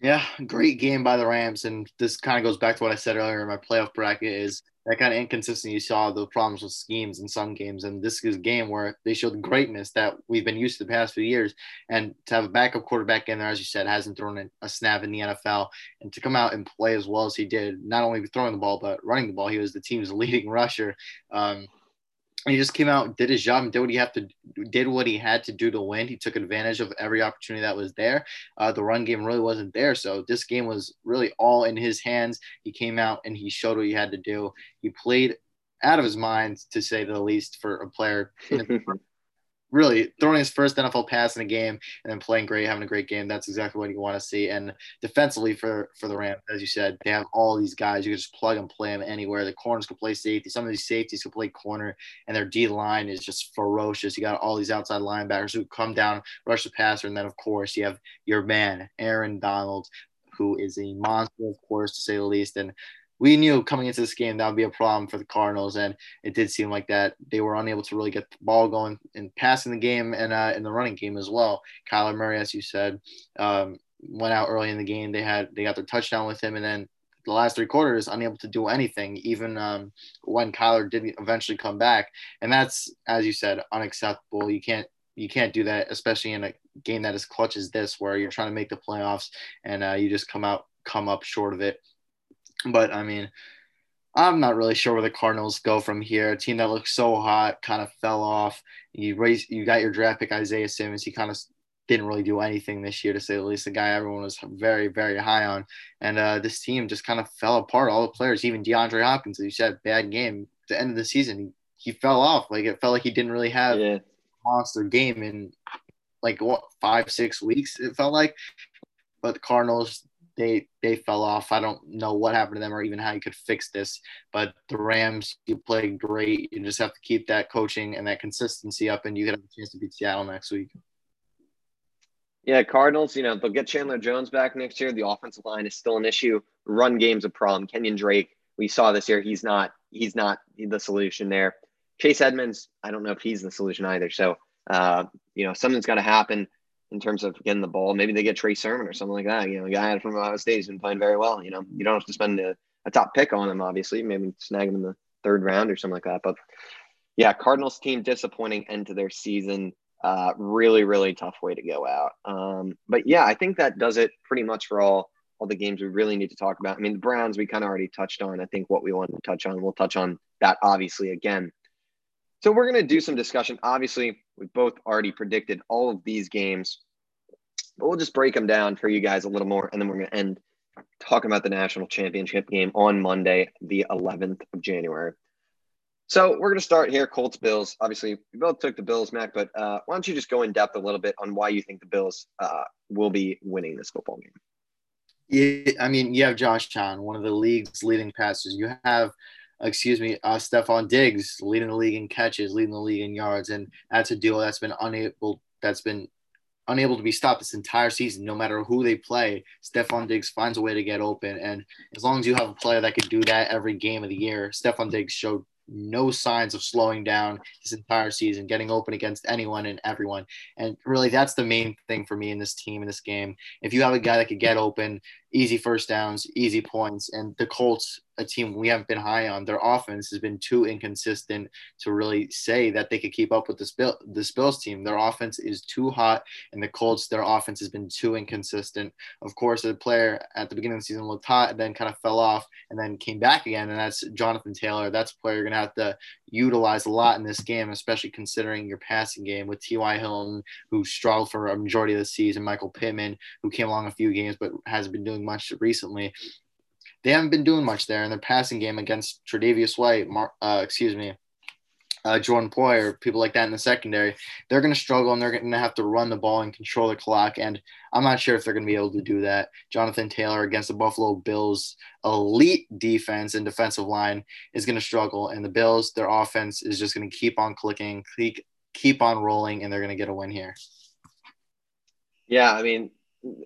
Yeah, great game by the Rams, and this kind of goes back to what I said earlier. in My playoff bracket is that kind of inconsistency. You saw the problems with schemes in some games, and this is a game where they showed greatness that we've been used to the past few years. And to have a backup quarterback in there, as you said, hasn't thrown a snap in the NFL, and to come out and play as well as he did, not only throwing the ball but running the ball, he was the team's leading rusher. Um, he just came out, did his job, and did what he had to did what he had to do to win. He took advantage of every opportunity that was there. Uh, the run game really wasn't there, so this game was really all in his hands. He came out and he showed what he had to do. He played out of his mind, to say the least, for a player really throwing his first NFL pass in a game and then playing great, having a great game. That's exactly what you want to see. And defensively for for the Rams, as you said, they have all these guys. You can just plug and play them anywhere. The corners can play safety. Some of these safeties can play corner, and their D line is just ferocious. You got all these outside linebackers who come down, rush the passer, and then of course you have your man Aaron Donald, who is a monster, of course, to say the least. And we knew coming into this game that would be a problem for the Cardinals, and it did seem like that they were unable to really get the ball going and passing the game and uh, in the running game as well. Kyler Murray, as you said, um, went out early in the game. They had they got their touchdown with him, and then the last three quarters unable to do anything, even um, when Kyler did eventually come back. And that's, as you said, unacceptable. You can't you can't do that, especially in a game that is clutch as this, where you're trying to make the playoffs and uh, you just come out come up short of it. But I mean, I'm not really sure where the Cardinals go from here. A team that looks so hot kind of fell off. You raise, you got your draft pick Isaiah Simmons. He kind of didn't really do anything this year, to say the least. The guy everyone was very, very high on, and uh, this team just kind of fell apart. All the players, even DeAndre Hopkins, you said, bad game. At the end of the season, he, he fell off. Like it felt like he didn't really have Yeah. a monster game in like what five, six weeks. It felt like, but the Cardinals they they fell off. I don't know what happened to them or even how you could fix this. But the Rams, you played great. You just have to keep that coaching and that consistency up, and you could have a chance to beat Seattle next week. Yeah, Cardinals, you know, they'll get Chandler Jones back next year. The offensive line is still an issue. Run game's a problem. Kenyon Drake, we saw this year, he's not he's not the solution there. Chase Edmonds, I don't know if he's the solution either. So uh, you know, something's gotta happen in terms of getting the ball. Maybe they get Trey Sermon or something like that. You know, a guy from Ohio State has been playing very well. You know, you don't have to spend a, a top pick on him, obviously. Maybe snag him in the third round or something like that. But yeah, Cardinals team disappointing end to their season. Uh, really, really tough way to go out. Um, but yeah, I think that does it pretty much for all all the games we really need to talk about. I mean, the Browns we kind of already touched on. I think what we wanted to touch on, we'll touch on that obviously again. So we're going to do some discussion. Obviously, we both already predicted all of these games, but we'll just break them down for you guys a little more, and then we're going to end talking about the national championship game on Monday, the 11th of January. So we're going to start here. Colts Bills. Obviously, we both took the Bills, Mac. But uh, why don't you just go in depth a little bit on why you think the Bills uh, will be winning this football game? Yeah, I mean, you have Josh Allen, one of the league's leading passers. You have, excuse me, uh, Stefon Diggs leading the league in catches, leading the league in yards, and that's a deal that's been unable. That's been unable to be stopped this entire season, no matter who they play. Stefon Diggs finds a way to get open. And as long as you have a player that could do that every game of the year, Stefon Diggs showed no signs of slowing down this entire season, getting open against anyone and everyone. And really, that's the main thing for me in this team, in this game. If you have a guy that could get open, easy first downs, easy points, and the Colts, a team we haven't been high on, their offense has been too inconsistent to really say that they could keep up with this, Bill, this Bills team. Their offense is too hot, and the Colts, their offense has been too inconsistent. Of course, the player at the beginning of the season looked hot and then kind of fell off and then came back again, and that's Jonathan Taylor. That's a player you're to have to utilize a lot in this game, especially considering your passing game with T.Y. Hilton, who struggled for a majority of the season, Michael Pittman, who came along a few games but hasn't been doing much recently. They haven't been doing much there in their passing game against Tre'Davious White, uh, excuse me, uh, Jordan Poyer, people like that in the secondary, they're going to struggle and they're going to have to run the ball and control the clock. And I'm not sure if they're going to be able to do that. Jonathan Taylor against the Buffalo Bills elite defense and defensive line is going to struggle. And the Bills, their offense is just going to keep on clicking, keep, keep on rolling, and they're going to get a win here. Yeah, I mean,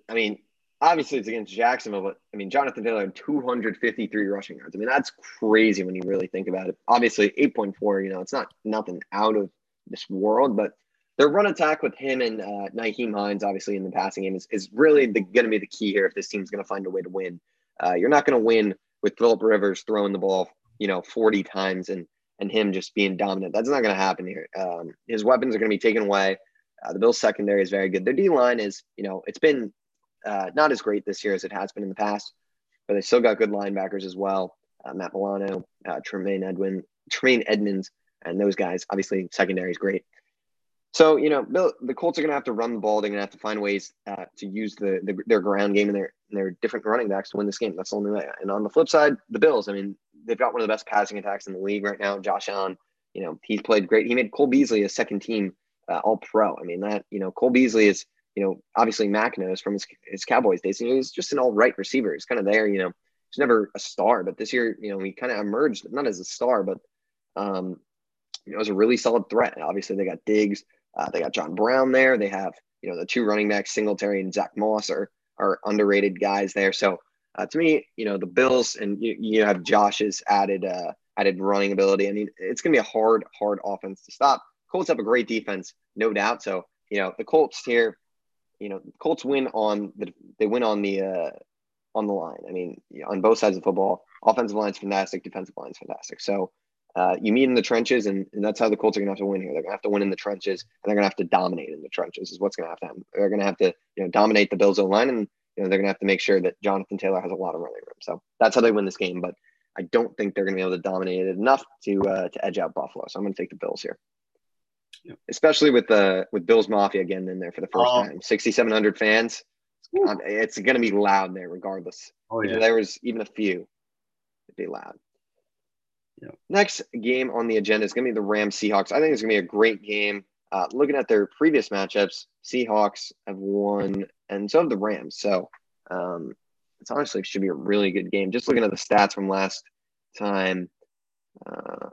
I mean, obviously it's against Jacksonville, but I mean, Jonathan Taylor had 253 rushing yards. I mean, that's crazy when you really think about it. Obviously, 8.4, you know, it's not nothing out of this world, but their run attack with him and uh, Nyheim Hines, obviously, in the passing game is, is really going to be the key here if this team's going to find a way to win. Uh, you're not going to win with Philip Rivers throwing the ball, you know, 40 times and and him just being dominant. That's not going to happen here. Um, his weapons are going to be taken away. Uh, the Bills secondary is very good. Their D line is, you know, it's been uh, not as great this year as it has been in the past, but they still got good linebackers as well. Uh, Matt Milano, uh, Tremaine Edwin, Tremaine Edmunds, and those guys. Obviously, secondary is great. So you know, Bill, the Colts are going to have to run the ball. They're going to have to find ways uh, to use the, the, their ground game and their their different running backs to win this game. That's the only way. And on the flip side, the Bills. I mean, they've got one of the best passing attacks in the league right now. Josh Allen. You know, he's played great. He made Cole Beasley a second team uh, All Pro. I mean, that you know, Cole Beasley is you know, obviously Mac knows from his, his Cowboys days. You know, he's just an all right receiver. He's kind of there, you know, he's never a star, but this year, you know, he kind of emerged not as a star, but, um, you know, as a really solid threat. And obviously they got Diggs, uh, they got John Brown there. They have, you know, the two running backs, Singletary and Zach Moss are, are underrated guys there. So uh, to me, you know, the Bills and you, you have Josh's added, uh, added running ability. I mean, it's going to be a hard, hard offense to stop. Colts have a great defense, no doubt. So, you know, the Colts here, you know, Colts win on the they win on the uh, on the line. I mean, on both sides of football, offensive line's fantastic, defensive line's fantastic. So uh, you meet in the trenches, and, and that's how the Colts are going to have to win here. They're going to have to win in the trenches, and they're going to have to dominate in the trenches. Is what's going to have to happen. They're going to have to you know dominate the Bills' line, and you know they're going to have to make sure that Jonathan Taylor has a lot of running room. So that's how they win this game. But I don't think they're going to be able to dominate it enough to uh, to edge out Buffalo. So I'm going to take the Bills here especially with the with Bills Mafia again in there for the first oh. time. Sixty seven hundred fans. Um, it's going to be loud there, regardless. Oh yeah. If there was even a few, it'd be loud. Yep. Next game on the agenda is going to be the Rams Seahawks. I think it's going to be a great game. Uh, looking at their previous matchups, Seahawks have won, and so have the Rams. So um, it's honestly should be a really good game. Just looking at the stats from last time, uh,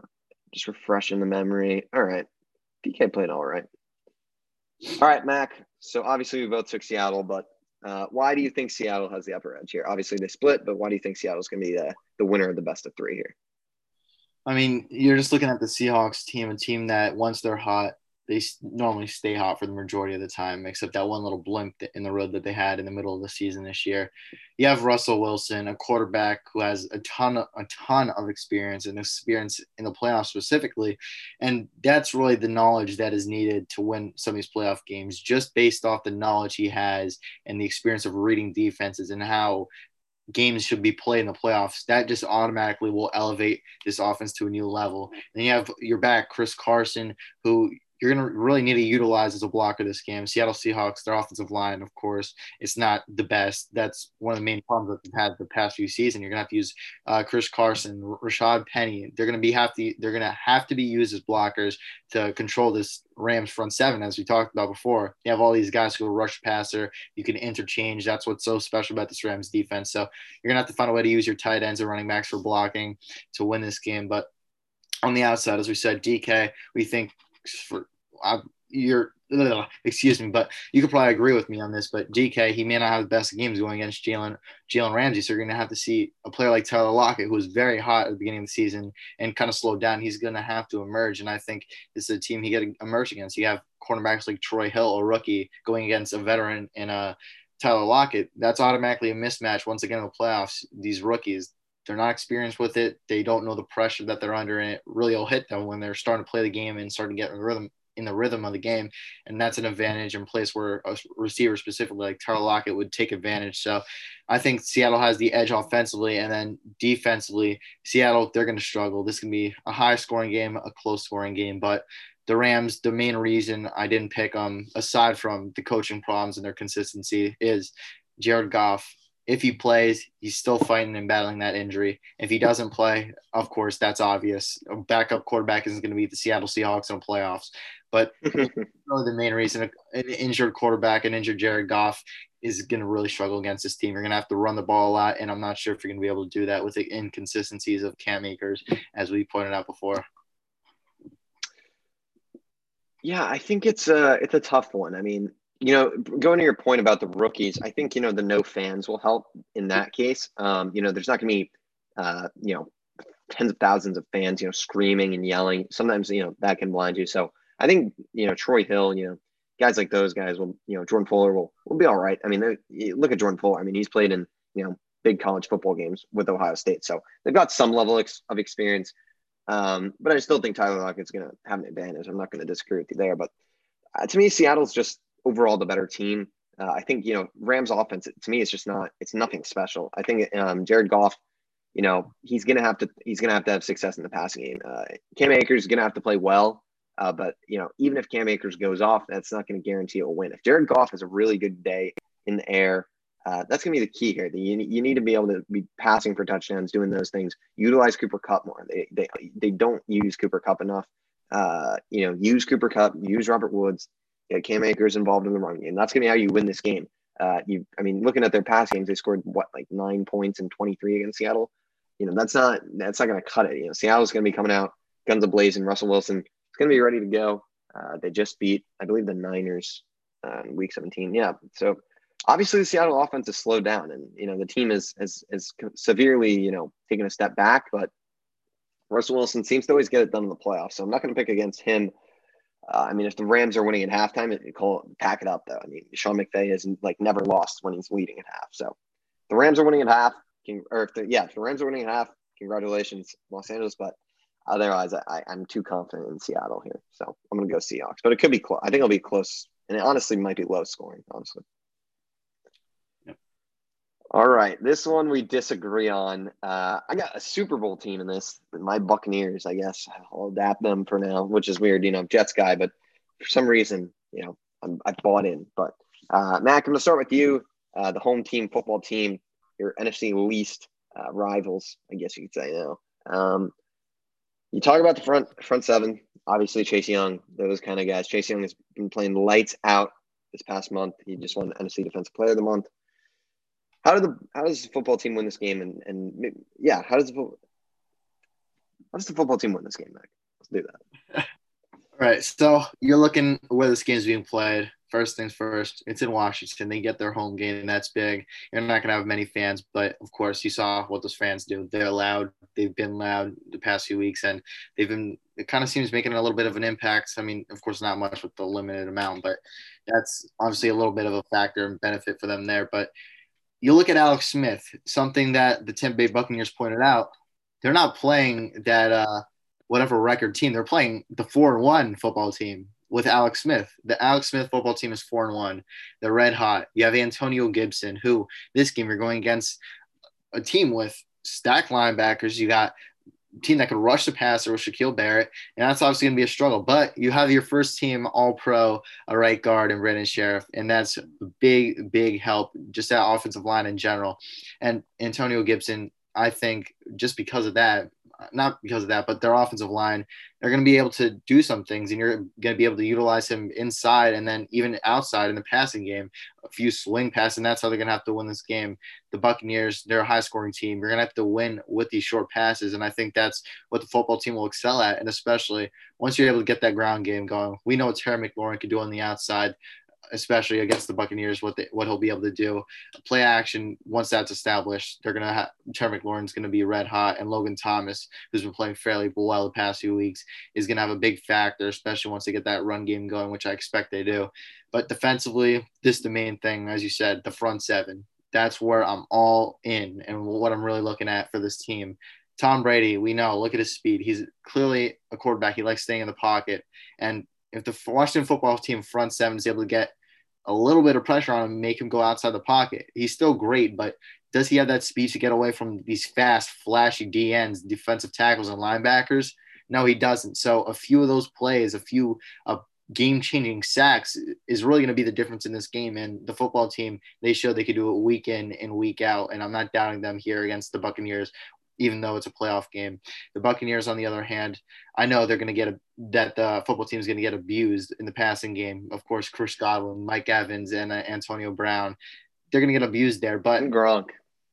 just refreshing the memory. All right, PK played all right. All right, Mac. So obviously we both took Seattle, but uh, why do you think Seattle has the upper edge here? Obviously they split, but why do you think Seattle's going to be the, the winner of the best of three here? I mean, you're just looking at the Seahawks team, a team that once they're hot, they normally stay hot for the majority of the time, except that one little blimp in the road that they had in the middle of the season this year. You have Russell Wilson, a quarterback who has a ton, of, a ton of experience and experience in the playoffs specifically, and that's really the knowledge that is needed to win some of these playoff games, just based off the knowledge he has and the experience of reading defenses and how games should be played in the playoffs, that just automatically will elevate this offense to a new level. And you have your back, Chris Carson, who you're going to really need to utilize as a blocker this game. Seattle Seahawks, their offensive line, of course, it's not the best. That's one of the main problems that they've had the past few seasons. You're going to have to use uh, Chris Carson, Rashad Penny. They're going to be have to they're going to have to be used as blockers to control this Rams front seven, as we talked about before. You have all these guys who rush passer. You can interchange. That's what's so special about this Rams defense. So you're gonna have to find a way to use your tight ends and running backs for blocking to win this game. But on the outside, as we said, DK, we think for I, you're excuse me, but you could probably agree with me on this. But DK, he may not have the best games going against Jalen Jalen Ramsey, so you're to have to see a player like Tyler Lockett, who was very hot at the beginning of the season and kind of slowed down. He's to have to emerge, and I think this is a team he got to emerge against. You have cornerbacks like Troy Hill, a rookie, going against a veteran and a Tyler Lockett. That's automatically a mismatch once again in the playoffs. These rookies, they're not experienced with it. They don't know the pressure that they're under, and it really will hit them when they're starting to play the game and starting to get rhythm in the rhythm of the game, and that's an advantage in place where a receiver specifically like Tyler Lockett would take advantage. So I think Seattle has the edge offensively, and then defensively, Seattle they're going to struggle. This can be a high scoring game, a close scoring game, but the Rams, the main reason I didn't pick them, aside from the coaching problems and their consistency, is Jared Goff if he plays, he's still fighting and battling that injury. If he doesn't play, of course, that's obvious. A backup quarterback isn't going to beat the Seattle Seahawks in the playoffs. But really the main reason an injured quarterback, an injured Jared Goff, is going to really struggle against this team. You're going to have to run the ball a lot, and I'm not sure if you're going to be able to do that with the inconsistencies of Cam Akers, as we pointed out before. Yeah, I think it's a it's a tough one. I mean, you know, going to your point about the rookies, I think you know the no fans will help in that case. Um, you know, there's not going to be, uh, you know, tens of thousands of fans, you know, screaming and yelling. Sometimes you know that can blind you. So I think you know Troy Hill, you know, guys like those guys will, you know, Jordan Fuller will will be all right. I mean, look at Jordan Fuller. I mean, he's played in you know big college football games with Ohio State, so they've got some level of experience. Um, but I still think Tyler Lockett's going to have an advantage. I'm not going to disagree with you there, but uh, to me, Seattle's just overall the better team. Uh, I think you know Rams offense to me is just not it's nothing special. I think um, Jared Goff, you know, he's gonna have to he's gonna have to have success in the passing game. Uh, Cam Akers is gonna have to play well, uh, but you know even if Cam Akers goes off, that's not to guarantee a win. If Jared Goff has a really good day in the air, uh, that's going to be the key here. You, you need to be able to be passing for touchdowns, doing those things. Utilize Cooper Kupp more. They they they don't use Cooper Kupp enough. Uh, you know, use Cooper Kupp, use Robert Woods get Cam Akers involved in the run game. That's going to be how you win this game. Uh, you, I mean, looking at their pass games, they scored what like nine points and 23 against Seattle. You know, that's not that's not going to cut it. You know, Seattle's going to be coming out guns ablazing. Russell Wilson is going to be ready to go. Uh, they just beat, I believe, the Niners uh, in Week 17. Yeah, so obviously the Seattle offense has slowed down, and you know the team is is is severely you know taken a step back. But Russell Wilson seems to always get it done in the playoffs, so I'm not going to pick against him. Uh, I mean, if the Rams are winning at halftime, it, call pack it up though. I mean, Sean McVay has like never lost when he's leading at half. So the Rams are winning at half, can, or if yeah, if the Rams are winning at half, congratulations, Los Angeles. But otherwise, I, I'm too confident in Seattle here, so I'm gonna go Seahawks. But it could be close. I think it'll be close, and it honestly might be low scoring. Honestly. All right, this one we disagree on. Uh, I got a Super Bowl team in this. My Buccaneers, I guess. I'll adapt them for now, which is weird. You know, Jets guy, but for some reason, you know, I'm, I bought in. But uh, Mac, I'm gonna start with you. Uh, the home team, football team, your NFC least uh, rivals, I guess you could say now. Um, you talk about the front front seven. Obviously, Chase Young, those kind of guys. Chase Young has been playing lights out this past month. He just won NFC Defensive Player of the Month. How the how does the football team win this game? And and yeah, how does the how does the football team win this game, Mac? Let's do that. All right. So you're looking where this game's being played. First things first, it's in Washington. They get their home game. That's big. You're not going to have many fans, but of course, you saw what those fans do. They're loud. They've been loud the past few weeks, and they've been. It kind of seems making a little bit of an impact. I mean, of course, not much with the limited amount, but that's obviously a little bit of a factor and benefit for them there. But you look at Alex Smith, something that the Tampa Bay Buccaneers pointed out. They're not playing that uh, whatever record team. They're playing the four and one football team with Alex Smith. The Alex Smith football team is four and one. They're red hot. You have Antonio Gibson, who this game you're going against a team with stacked linebackers. You got team that could rush the passer with Shaquille Barrett, and that's obviously going to be a struggle. But you have your first team All Pro, a right guard, and Brandon Scherff, and that's a big, big help just that offensive line in general. And Antonio Gibson, I think, just because of that, not because of that, but their offensive line, they're going to be able to do some things, and you're going to be able to utilize him inside and then even outside in the passing game, a few swing passes, and that's how they're going to have to win this game. The Buccaneers, they're a high scoring team. You're going to have to win with these short passes, and I think that's what the football team will excel at, and especially once you're able to get that ground game going. We know what Terry McLaurin can do on the outside especially against the Buccaneers, what they, what he'll be able to do. Play action once that's established, they're gonna have Terry McLaurin's gonna be red hot, and Logan Thomas, who's been playing fairly well the past few weeks, is gonna have a big factor, especially once they get that run game going, which I expect they do. But defensively, this is the main thing, as you said, the front seven. That's where I'm all in, and what I'm really looking at for this team. Tom Brady, we know, look at his speed. He's clearly a quarterback. He likes staying in the pocket. And if the Washington football team front seven is able to get a little bit of pressure on him, make him go outside the pocket. He's still great, but does he have that speed to get away from these fast, flashy DNs, defensive tackles, and linebackers? No, he doesn't. So a few of those plays, a few uh, game-changing sacks is really going to be the difference in this game. And the football team, they showed they could do it week in and week out. And I'm not doubting them here against the Buccaneers even though it's a playoff game. The Buccaneers, on the other hand, I know they're going to get a, that the football team is going to get abused in the passing game. Of course, Chris Godwin, Mike Evans, and uh, Antonio Brown, they're going to get abused there. But and Gronk,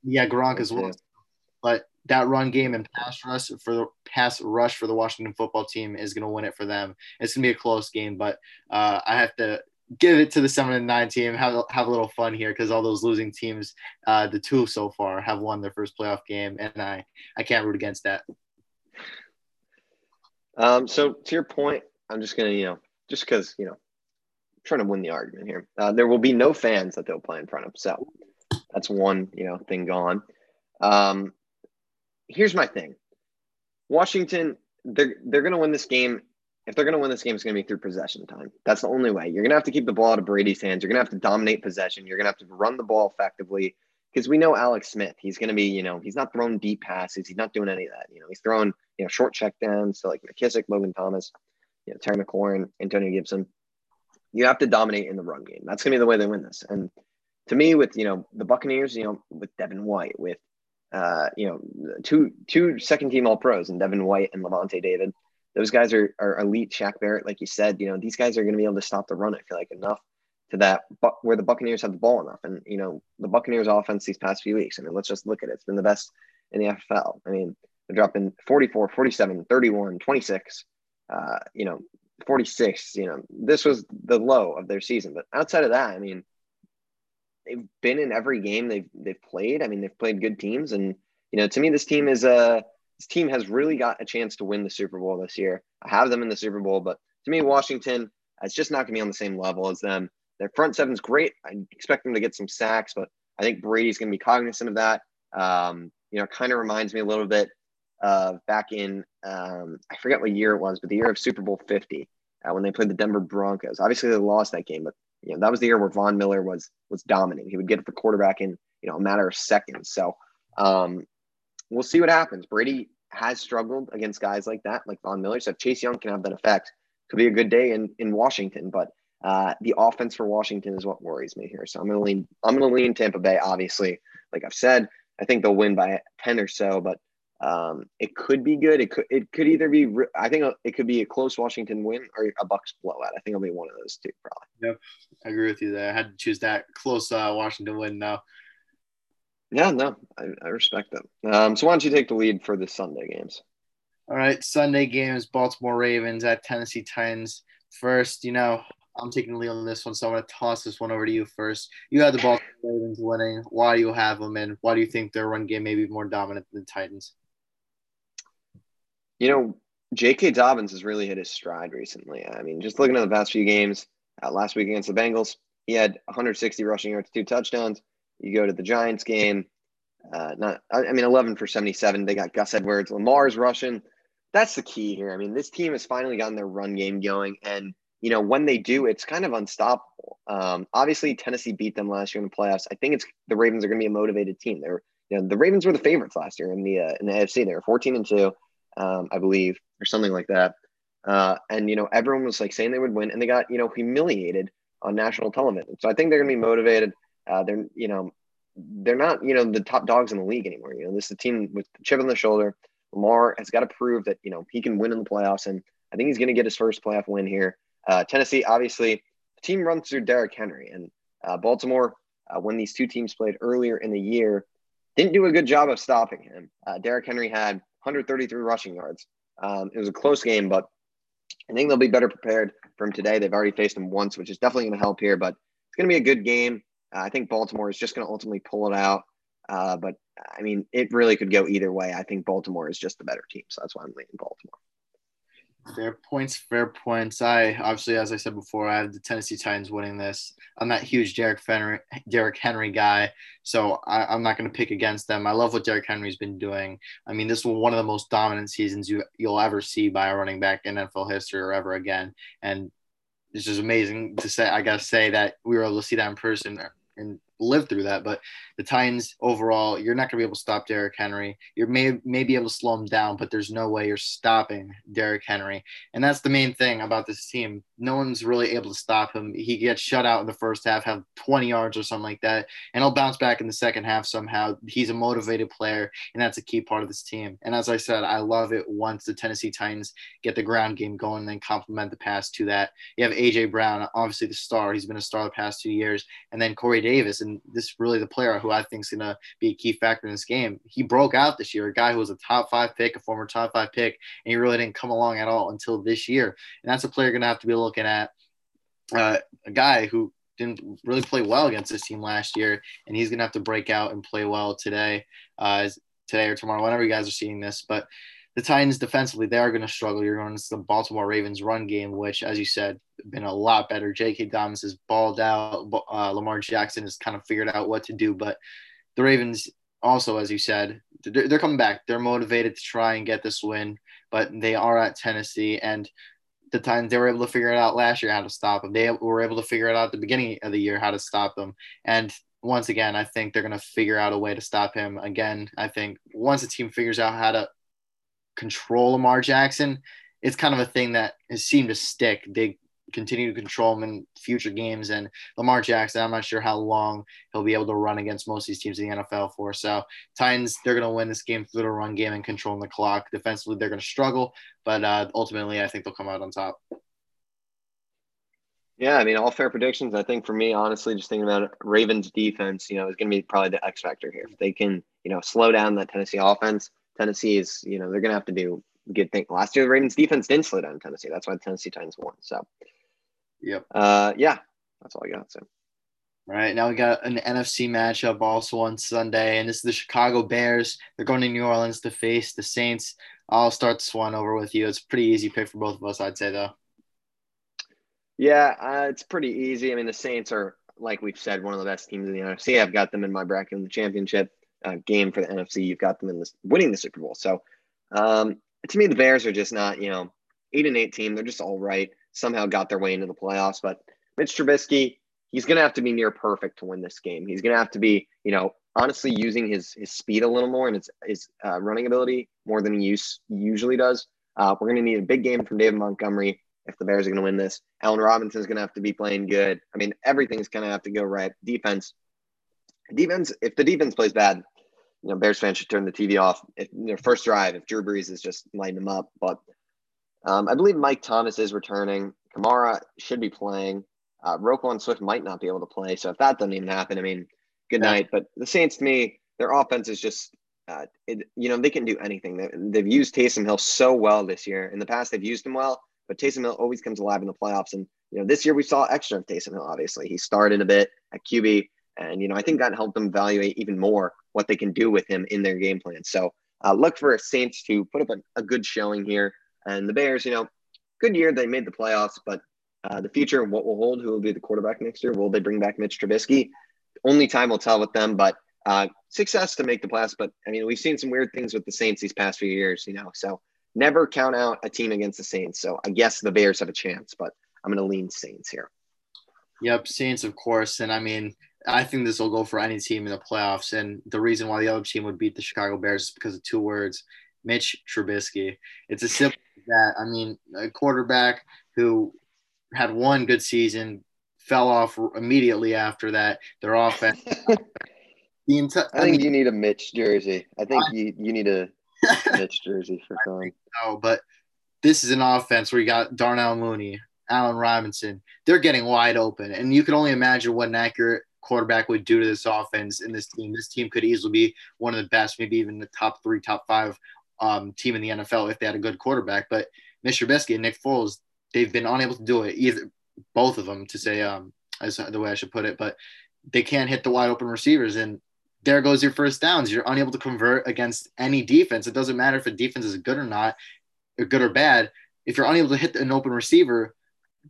yeah, Gronk as well. But that run game and pass rush for the pass rush for the Washington football team is going to win it for them. It's going to be a close game, but uh, I have to give it to the seven and nine team. Have have a little fun here because all those losing teams, uh, the two so far, have won their first playoff game, and I I can't root against that. Um, so to your point, I'm just gonna you know just because you know trying to win the argument here. Uh, there will be no fans that they'll play in front of, so that's one you know thing gone. Um, here's my thing: Washington, they're they're gonna win this game if they're going to win this game, it's going to be through possession time. That's the only way. You're going to have to keep the ball out of Brady's hands. You're going to have to dominate possession. You're going to have to run the ball effectively because we know Alex Smith. He's going to be, you know, he's not throwing deep passes. He's not doing any of that. You know, he's throwing, you know, short check downs to like McKissic, Logan Thomas, you know, Terry McLaurin, Antonio Gibson. You have to dominate in the run game. That's going to be the way they win this. And to me, with you know the Buccaneers, you know, with Devin White, with uh, you know, two two second team All Pros and Devin White and Lavonte David those guys are, are elite. Shaq Barrett, like you said, you know, these guys are going to be able to stop the run. I feel like enough to that, but where the Buccaneers have the ball enough. And, you know, the Buccaneers offense these past few weeks, I mean, let's just look at it. It's been the best in the NFL. I mean, they're dropping 44, 47, 31, 26, uh, you know, 46, you know, this was the low of their season. But outside of that, I mean, they've been in every game they've, they've played. I mean, they've played good teams. And, you know, to me, this team is a, uh, this team has really got a chance to win the Super Bowl this year. I have them in the Super Bowl, but to me, Washington, it's just not going to be on the same level as them. Their front seven's great. I expect them to get some sacks, but I think Brady's going to be cognizant of that. Um, you know, kind of reminds me a little bit of back in, um, I forget what year it was, but the year of Super Bowl 50 uh, when they played the Denver Broncos. Obviously, they lost that game, but you know that was the year where Von Miller was was dominant. He would get for quarterback in you know a matter of seconds. So um, we'll see what happens. Brady has struggled against guys like that, like Von Miller. So if Chase Young can have that effect, could be a good day in, in Washington. But uh, the offense for Washington is what worries me here. So I'm gonna lean I'm gonna lean Tampa Bay, obviously. Like I've said, I think they'll win by 10 or so, but um, it could be good. It could it could either be I think it could be a close Washington win or a Bucs blowout. I think it'll be one of those two probably. Yep, I agree with you there. I had to choose that close uh, Washington win now. Yeah, no, I, I respect them. Um, so why don't you take the lead for the Sunday games? All right, Sunday games: Baltimore Ravens at Tennessee Titans. First, you know, I'm taking the lead on this one, so I'm going to toss this one over to you first. You have the Baltimore Ravens winning. Why do you have them, and why do you think their run game may be more dominant than the Titans? You know, J.K. Dobbins has really hit his stride recently. I mean, just looking at the past few games, uh, last week against the Bengals, he had 160 rushing yards, two touchdowns. You go to the Giants game, uh, not I mean 11 for 77. They got Gus Edwards, Lamar's rushing. That's the key here. I mean, this team has finally gotten their run game going, and you know when they do, it's kind of unstoppable. Um, obviously, Tennessee beat them last year in the playoffs. I think it's the Ravens are going to be a motivated team. They're you know the Ravens were the favorites last year in the uh, in the AFC. They were 14 and two. um, I believe, or something like that. Uh, and you know, everyone was like saying they would win, and they got you know humiliated on national television. So I think they're going to be motivated. Uh, they're you know, they're not you know the top dogs in the league anymore. You know, this is a team with chip on the shoulder. Lamar has got to prove that you know he can win in the playoffs, and I think he's going to get his first playoff win here. Uh, Tennessee, obviously, the team runs through Derrick Henry, and uh, Baltimore, uh, when these two teams played earlier in the year, didn't do a good job of stopping him. Uh, Derrick Henry had 133 rushing yards. Um, it was a close game, but I think they'll be better prepared from today. They've already faced him once, which is definitely going to help here, but it's going to be a good game. Uh, I think Baltimore is just going to ultimately pull it out. Uh, but I mean, it really could go either way. I think Baltimore is just the better team, so that's why I'm leaning Baltimore. Fair points, fair points. I obviously, as I said before, I have the Tennessee Titans winning this. I'm that huge Derrick Henry, Derrick Henry guy, so I, am not going to pick against them. I love what Derrick Henry's been doing. I mean, this was one of the most dominant seasons you you'll ever see by a running back in NFL history or ever again, and it's just amazing to say. I gotta say that we were able to see that in person and live through that. But the Titans overall, you're not to be able to stop Derrick Henry. You may may be able to slow him down, but there's no way you're stopping Derrick Henry. And that's the main thing about this team. No one's really able to stop him. He gets shut out in the first half, have 20 yards or something like that, and he'll bounce back in the second half somehow. He's a motivated player, and that's a key part of this team. And as I said, I love it once the Tennessee Titans get the ground game going and then complement the pass to that. You have AJ Brown, obviously the star. He's been a star the past two years, and then Corey Davis, and this is really the player who I think is going to be a key factor in this game. He broke out this year, a guy who was a top five pick, a former top five pick, and he really didn't come along at all until this year. And that's a player going to have to be looking at. Uh, a guy who didn't really play well against this team last year, and he's going to have to break out and play well today, uh, today or tomorrow, whenever you guys are seeing this. But the Titans defensively, they are going to struggle. You're going to the Baltimore Ravens run game, which, as you said, been a lot better. J.K. Dobbins has balled out. Uh, Lamar Jackson has kind of figured out what to do. But the Ravens, also, as you said, they're coming back. They're motivated to try and get this win, but they are at Tennessee. And the Titans, they were able to figure it out last year how to stop them. They were able to figure it out at the beginning of the year how to stop them. And once again, I think they're going to figure out a way to stop him. Again, I think once the team figures out how to control Lamar Jackson, it's kind of a thing that has seemed to stick. They continue to control him in future games. And Lamar Jackson, I'm not sure how long he'll be able to run against most of these teams in the NFL for. So Titans, they're going to win this game through the run game and controlling the clock. Defensively, they're going to struggle, but uh, ultimately, I think they'll come out on top. Yeah, I mean, all fair predictions. I think for me, honestly, just thinking about it, Ravens defense, you know, is going to be probably the X factor here. If they can, you know, slow down that Tennessee offense, Tennessee is, you know, they're going to have to do good thing. Last year, the Ravens defense didn't slow down Tennessee. That's why the Tennessee Titans won. So, yep. Uh, yeah, that's all I got. So. All right, now we got an NFC matchup also on Sunday, and this is the Chicago Bears. They're going to New Orleans to face the Saints. I'll start this one over with you. It's a pretty easy pick for both of us, I'd say, though. Yeah, uh, it's pretty easy. I mean, the Saints are, like we've said, one of the best teams in the NFC. I've got them in my bracket in the championship uh, game for the NFC. You've got them in this winning the Super Bowl. So, um, to me, the Bears are just not, you know, eight and eight team. They're just all right. Somehow got their way into the playoffs. But Mitch Trubisky, he's going to have to be near perfect to win this game. He's going to have to be, you know, honestly using his his speed a little more and his his uh, running ability more than he use, usually does. Uh, we're going to need a big game from David Montgomery if the Bears are going to win this. Allen Robinson is going to have to be playing good. I mean, everything's going to have to go right. Defense, defense. If the defense plays bad, you know, Bears fans should turn the TV off. If their first drive, if Drew Brees is just lighting them up. But um, I believe Mike Thomas is returning. Kamara should be playing. Uh, Roquan Swift might not be able to play. So if that doesn't even happen, I mean, good night. But the Saints, to me, their offense is just, uh, it, you know, they can do anything. They, they've used Taysom Hill so well this year. In the past, they've used him well, but Taysom Hill always comes alive in the playoffs. And you know, this year we saw extra of Taysom Hill. Obviously, he started a bit at QB, and you know, I think that helped them evaluate even more what they can do with him in their game plan. So uh, look for a Saints to put up a, a, good showing here. And the Bears, you know, good year. They made the playoffs, but uh, the future, what will hold? Who will be the quarterback next year? Will they bring back Mitch Trubisky? Only time will tell with them, but uh, success to make the playoffs. But I mean, we've seen some weird things with the Saints these past few years, you know. So never count out a team against the Saints. So I guess the Bears have a chance, but I'm going to lean Saints here. Yep, Saints, of course. And I mean, I think this will go for any team in the playoffs. And the reason why the other team would beat the Chicago Bears is because of two words Mitch Trubisky. It's a simple that. I mean, a quarterback who had one good season, fell off immediately after that. Their offense. the enti- I, I think mean, you need a Mitch jersey. I think I, you, you need a Mitch jersey for fun. No, but this is an offense where you got Darnell Mooney, Allen Robinson. They're getting wide open, and you can only imagine what an accurate quarterback would do to this offense in this team. This team could easily be one of the best, maybe even the top three, top five um, team in the NFL if they had a good quarterback. But Mr. Trubisky and Nick Foles, they've been unable to do it either. Both of them, to say um, as the way I should put it, but they can't hit the wide open receivers, and there goes your first downs. You're unable to convert against any defense. It doesn't matter if a defense is good or not, or good or bad. If you're unable to hit an open receiver,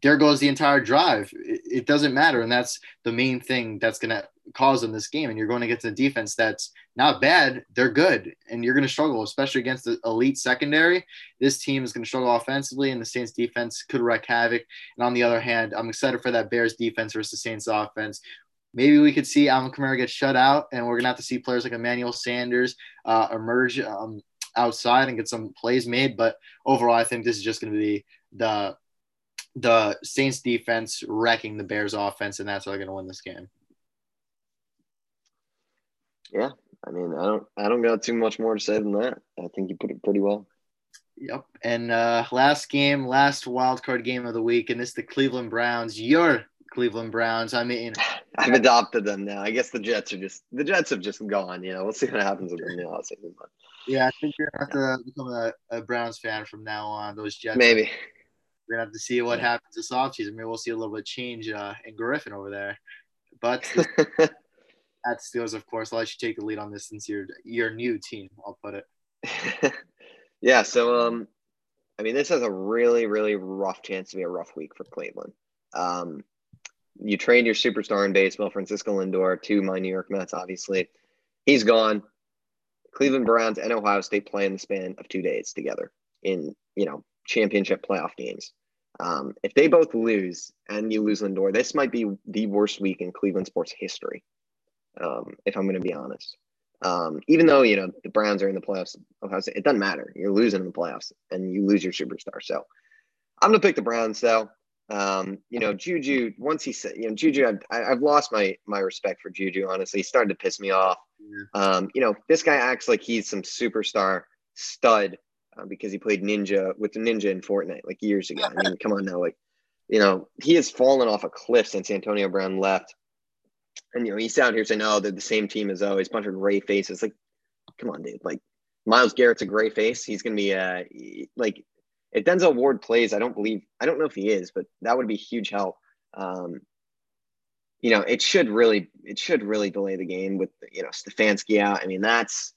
there goes the entire drive. It, it doesn't matter, and that's the main thing that's going to cause them this game. And you're going to get to the defense that's not bad; they're good, and you're going to struggle, especially against the elite secondary. This team is going to struggle offensively, and the Saints defense could wreak havoc. And on the other hand, I'm excited for that Bears defense versus the Saints offense. Maybe we could see Alvin Kamara get shut out, and we're going to have to see players like Emmanuel Sanders uh, emerge um, outside and get some plays made. But overall, I think this is just going to be the the Saints defense wrecking the Bears offense, and that's how they're going to win this game. Yeah, I mean, I don't, I don't got too much more to say than that. I think you put it pretty well. Yep. And uh, last game, last wild card game of the week, and this the Cleveland Browns. Your Cleveland Browns. I mean, I've adopted them now. I guess the Jets are just the Jets have just gone. You know, we'll see what happens with them now. Yeah, I think you're gonna have to become a, a Browns fan from now on. Those Jets. Maybe we're gonna have to see what happens this offseason. Maybe we'll see a little bit of change uh, in Griffin over there. But at Steelers, of course, I'll let you take the lead on this since you're your new team. I'll put it. yeah. So, um, I mean, this has a really, really rough chance to be a rough week for Cleveland. Um, you trade your superstar in baseball, Francisco Lindor, to my New York Mets. Obviously, he's gone. Cleveland Browns and Ohio State play in the span of two days together in you know championship playoff games. Um, if they both lose and you lose Lindor, this might be the worst week in Cleveland sports history. Um, if I'm going to be honest, um, even though you know the Browns are in the playoffs, it doesn't matter. You're losing in the playoffs and you lose your superstar. So I'm going to pick the Browns. Though, um, you know, Juju. Once he said, you know, Juju, I've, I've lost my my respect for Juju. Honestly, he started to piss me off. Um, you know, this guy acts like he's some superstar stud uh, because he played Ninja with the Ninja in Fortnite like years ago. I mean, come on now, like you know, he has fallen off a cliff since Antonio Brown left. And you know, he's out here saying, "Oh, they're the same team as always, bunch of gray faces." Like, come on, dude. Like, Miles Garrett's a gray face. He's gonna be uh like if Denzel Ward plays, I don't believe I don't know if he is, but that would be huge help. Um, you know, it should really it should really delay the game with you know Stefanski out. I mean, that's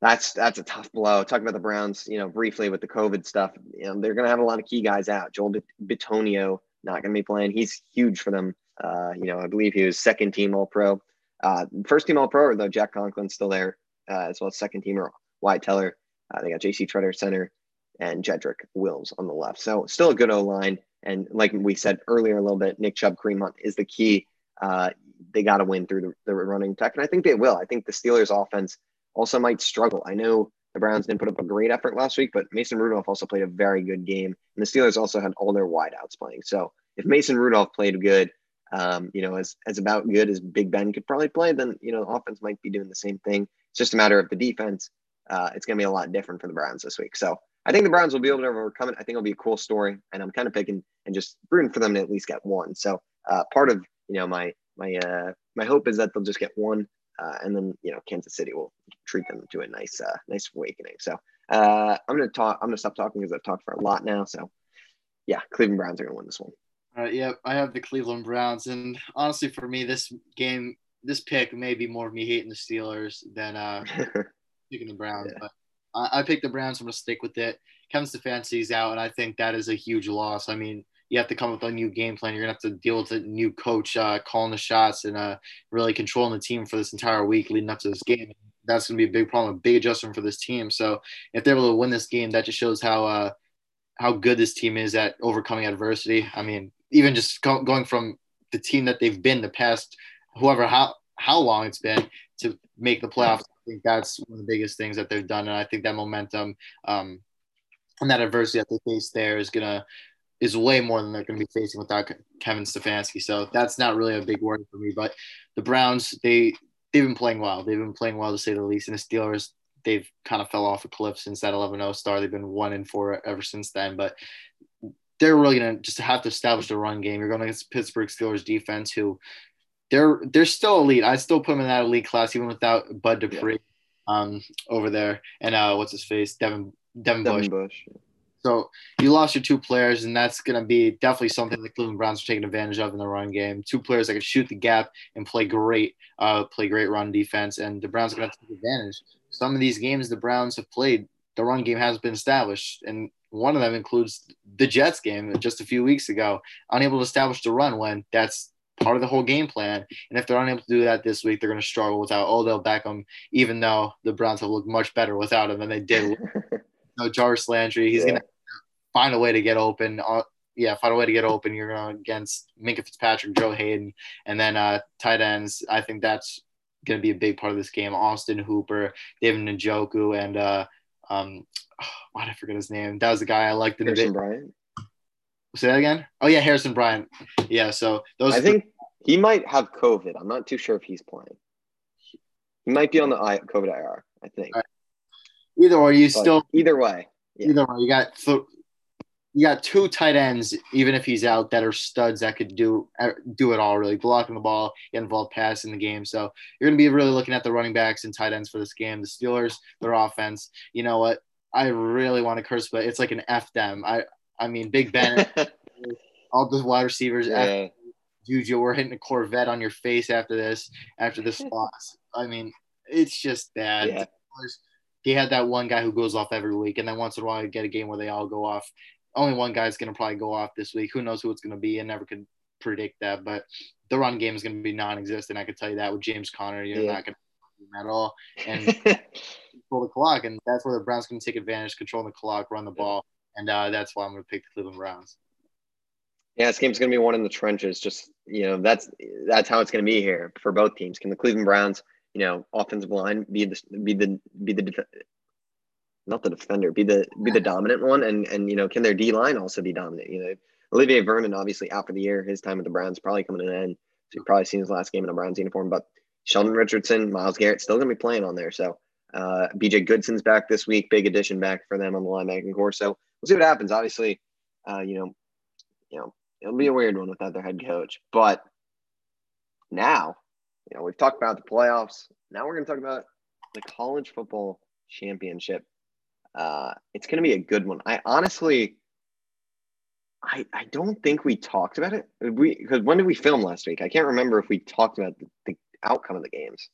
that's that's a tough blow. Talking about the Browns, you know, briefly with the COVID stuff, you know, they're going to have a lot of key guys out. Joel Bitonio not going to be playing. He's huge for them. Uh, you know, I believe he was second team All Pro. Uh, first team All Pro, though, Jack Conklin's still there uh, as well as second teamer Wyatt Teller. Uh, they got J.C. Tretter center and Jedrick Wills on the left. So still a good O line. And like we said earlier a little bit, Nick Chubb, Kareem Hunt is the key. Uh, they got to win through the, the running attack, and I think they will. I think the Steelers' offense also might struggle. I know the Browns didn't put up a great effort last week, but Mason Rudolph also played a very good game. And the Steelers also had all their wideouts playing. So if Mason Rudolph played good, um, you know, as, as about good as Big Ben could probably play, then, you know, offense might be doing the same thing. It's just a matter of the defense. Uh, it's going to be a lot different for the Browns this week. So I think the Browns will be able to overcome it. I think it'll be a cool story. And I'm kind of picking and just rooting for them to at least get one. So uh, part of, you know, my, my, uh, my hope is that they'll just get one. Uh, and then you know Kansas City will treat them to a nice uh, nice awakening. So uh, I'm gonna talk. I'm gonna stop talking because I've talked for a lot now. So yeah, Cleveland Browns are gonna win this one. All right. Yeah, I have the Cleveland Browns, and honestly, for me, this game, this pick may be more of me hating the Steelers than uh, picking the Browns. Yeah. But I, I picked the Browns. I'm gonna stick with it. Kevin Stefanski's out, and I think that is a huge loss. I mean, you have to come up with a new game plan. You're gonna have to deal with a new coach uh, calling the shots and uh, really controlling the team for this entire week leading up to this game. That's gonna be a big problem, a big adjustment for this team. So if they're able to win this game, that just shows how uh, how good this team is at overcoming adversity. I mean, even just go- going from the team that they've been the past, whoever how how long it's been to make the playoffs I think that's one of the biggest things that they've done, and I think that momentum um, and that adversity that they face there is gonna is way more than they're going to be facing without Kevin Stefanski. So that's not really a big worry for me. But the Browns, they they've been playing well. They've been playing well to say the least. And the Steelers, they've kind of fell off a cliff since that 11-0 start. They've been one and four ever since then. But they're really going to just have to establish the run game. You're going against Pittsburgh Steelers defense, who they're they're still elite. I still put them in that elite class, even without Bud Dupree yeah. um, over there. And uh, what's his face, Devin Devin, Devin Bush. Bush. So you lost your two players, and that's going to be definitely something the Cleveland Browns are taking advantage of in the run game. Two players that can shoot the gap and play great, uh, play great run defense, and the Browns are going to take advantage. Some of these games the Browns have played, the run game has been established, and one of them includes the Jets game just a few weeks ago, unable to establish the run when that's part of the whole game plan. And if they're unable to do that this week, they're going to struggle without Odell Beckham, even though the Browns have looked much better without him than they did. no Jarvis Landry. He's yeah. going to find a way to get open. Uh, yeah, find a way to get open. You're going against Minkah Fitzpatrick, Joe Haden, and then uh, tight ends. I think that's going to be a big part of this game. Austin Hooper, David Njoku, and uh, um, oh, why did I forget his name? That was the guy I liked in Harrison the Bryant. Say that again. Oh yeah, Harrison Bryant. Yeah, so those. I think he might have COVID. I'm not too sure if he's playing. He might be on the COVID IR. I think. Right. Either way, you but still. Either way. Yeah. Either way, you got th- you got two tight ends, even if he's out, that are studs that could do uh, do it all really, blocking the ball, get involved pass in the game. So you're going to be really looking at the running backs and tight ends for this game. The Steelers, their offense. You know what? I really want to curse, but it's like an F them. I I mean, Big Ben, all the wide receivers. Yeah. Juju, we're hitting a Corvette on your face after this, after this loss. I mean, it's just bad. Yeah. He had that one guy who goes off every week, and then once in a while, you get a game where they all go off only one guy's going to probably go off this week. Who knows who it's going to be? I never could predict that, but the run game is going to be non-existent. I could tell you that with James Conner, you're yeah. not going to at all and control the clock, and that's where the Browns can take advantage, control the clock, run the ball, and uh, that's why I'm going to pick the Cleveland Browns. Yeah, this game's going to be one in the trenches. Just you know, that's that's how it's going to be here for both teams. Can the Cleveland Browns, you know, offensive line be the be the be the not the defender, be the be the dominant one, and and you know, can their D line also be dominant? You know, Olivier Vernon obviously out for the year. His time with the Browns probably coming to an end. So you've probably seen his last game in a Browns uniform. But Sheldon Richardson, Myles Garrett still gonna be playing on there. So uh, BJ Goodson's back this week, big addition back for them on the linebacking corps. So we'll see what happens. Obviously, uh, you know, you know, it'll be a weird one without their head coach. But now, you know, we've talked about the playoffs. Now we're gonna talk about the college football championship uh, it's going to be a good one. I honestly, I I don't think we talked about it. We because when did we film last week? I can't remember if we talked about the, the outcome of the games.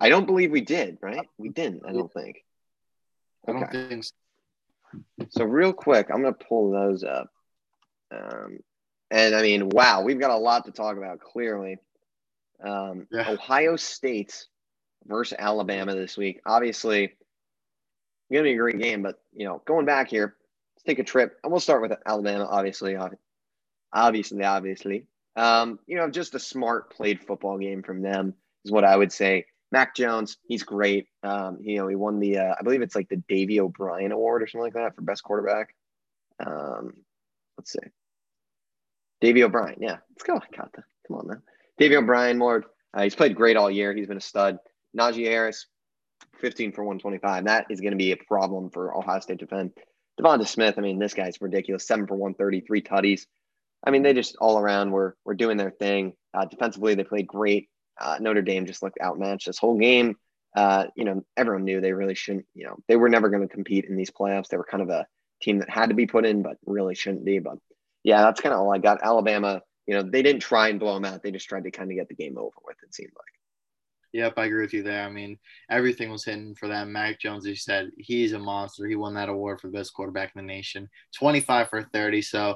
I don't believe we did. Right? We didn't. I don't think. Okay. I don't think so. so real quick, I'm going to pull those up. Um, and I mean, wow, we've got a lot to talk about. Clearly, um, yeah. Ohio State versus Alabama this week. Obviously, going to be a great game. But, you know, going back here, let's take a trip. And we'll start with Alabama, obviously. Obviously, obviously. Um, you know, just a smart played football game from them is what I would say. Mac Jones, he's great. Um, you know, he won the, uh, I believe it's like the Davy O'Brien Award or something like that for best quarterback. Um, let's see. Davy O'Brien, yeah, let's go. Got that. Come on, man. Davy O'Brien, Lord, uh, he's played great all year. He's been a stud. Najee Harris, 15 for 125. That is going to be a problem for Ohio State to defend. Devonta Smith, I mean, this guy's ridiculous. Seven for 133 tutties. I mean, they just all around were were doing their thing. Uh, defensively, they played great. Uh, Notre Dame just looked outmatched this whole game. Uh, you know, everyone knew they really shouldn't. You know, they were never going to compete in these playoffs. They were kind of a team that had to be put in, but really shouldn't be. But yeah, that's kind of all I got. Alabama, you know, they didn't try and blow them out. They just tried to kind of get the game over with. It seemed like. Yep, I agree with you there. I mean, everything was hitting for them. Mac Jones, you said, he's a monster. He won that award for best quarterback in the nation. 25 for 30. So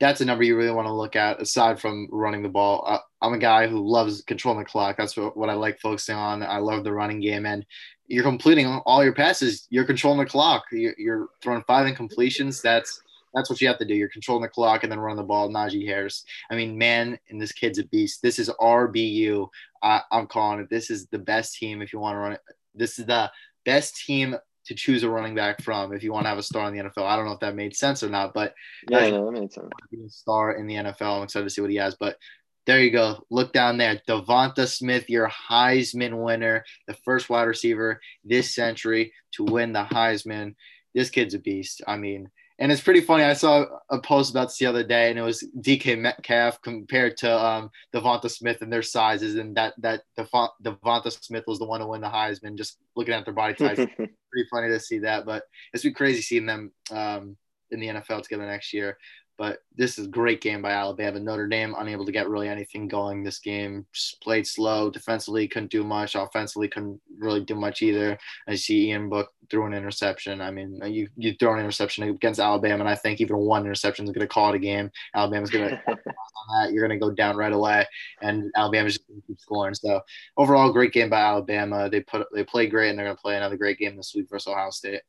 that's a number you really want to look at aside from running the ball. Uh, I'm a guy who loves controlling the clock. That's what, what I like focusing on. I love the running game. And you're completing all your passes. You're controlling the clock. You're, you're throwing five incompletions. That's that's what you have to do. You're controlling the clock and then running the ball. Najee Harris. I mean, man, and this kid's a beast. This is RBU. I, am calling it. This is the best team if you want to run it this is the best team to choose a running back from if you want to have a star in the NFL. I don't know if that made sense or not, but yeah, no, that made sense. A star in the NFL. I'm excited to see what he has. But there you go. Look down there. Devonta Smith, your Heisman winner, the first wide receiver this century to win the Heisman. This kid's a beast. I mean, and it's pretty funny. I saw a post about this the other day, and it was DK Metcalf compared to um, Devonta Smith and their sizes, and that that Devonta Smith was the one to win the Heisman. Just looking at their body types, pretty funny to see that. But it's been crazy seeing them um, in the NFL together next year. But this is a great game by Alabama. Notre Dame unable to get really anything going this game. Just played slow. Defensively couldn't do much. Offensively couldn't really do much either. I see Ian Book threw an interception. I mean, you you throw an interception against Alabama, and I think even one interception is going to call it a game. Alabama's going to on that. You're going to go down right away, and Alabama's just going to keep scoring. So overall, great game by Alabama. They put they play great, and they're going to play another great game this week versus Ohio State.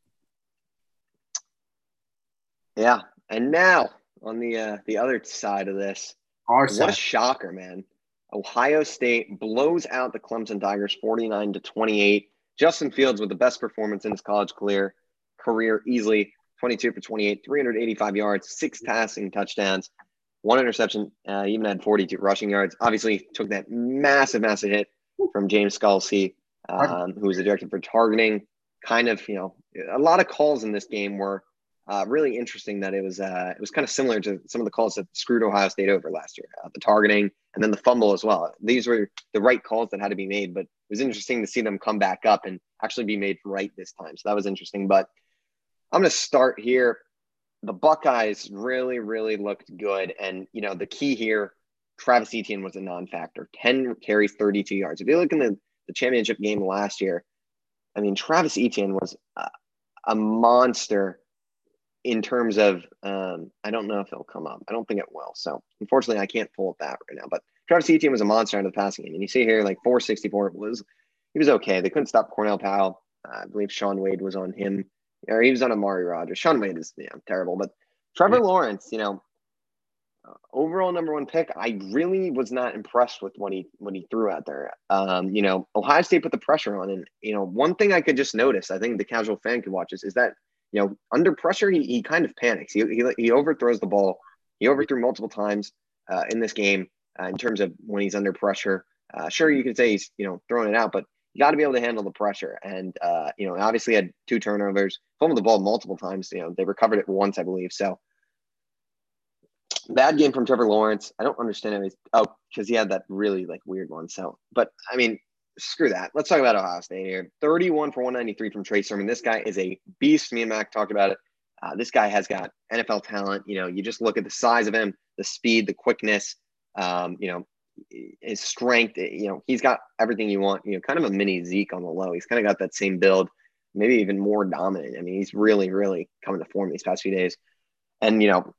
Yeah, and now on the uh, the other side of this. Our what a shocker, man! Ohio State blows out the Clemson Tigers 49 to 28. Justin Fields with the best performance in his college career, career easily 22 for 28, 385 yards, six passing touchdowns, one interception. Uh, even had 42 rushing yards. Obviously, took that massive, massive hit from James Skalski, um, who was the director for targeting. Kind of, you know, a lot of calls in this game were uh, really interesting that it was uh, it was kind of similar to some of the calls that screwed Ohio State over last year, uh, the targeting and then the fumble as well. These were the right calls that had to be made, but it was interesting to see them come back up and actually be made right this time. So that was interesting. But I'm going to start here. The Buckeyes really, really looked good, and you know the key here, Travis Etienne was a non-factor. Ten carries, 32 yards. If you look in the, the championship game last year, I mean Travis Etienne was a, a monster in terms of um, I don't know if it'll come up. I don't think it will. So unfortunately, I can't pull up that right now. But Travis Etienne was a monster out of the passing game, and you see here like 464 was he was okay. They couldn't stop Cornell Powell. Uh, I believe Shaun Wade was on him, or he was on Amari Rodgers. Shaun Wade is yeah, terrible, but Trevor yeah. Lawrence, you know, uh, overall number one pick. I really was not impressed with what he what he threw out there. Um, you know, Ohio State put the pressure on, and you know, one thing I could just notice, I think the casual fan could watch this, is that you know, under pressure, he, he kind of panics. He, he, he overthrows the ball. He overthrew multiple times uh, in this game uh, in terms of when he's under pressure. Uh, sure, you could say he's, you know, throwing it out, but you got to be able to handle the pressure. And, uh, you know, obviously had two turnovers, fumbled the ball multiple times. You know, they recovered it once, I believe. So bad game from Trevor Lawrence. I don't understand it. Oh, because he had that really like weird one. So, but I mean, screw that. Let's talk about Ohio State here. 31 for 193 from Trey Sermon. This guy is a beast. Me and Mac talked about it. Uh, this guy has got NFL talent. You know, you just look at the size of him, the speed, the quickness, um, you know, his strength. You know, he's got everything you want. You know, kind of a mini Zeke on the low. He's kind of got that same build, maybe even more dominant. I mean, he's really, really coming to form these past few days. And, you know,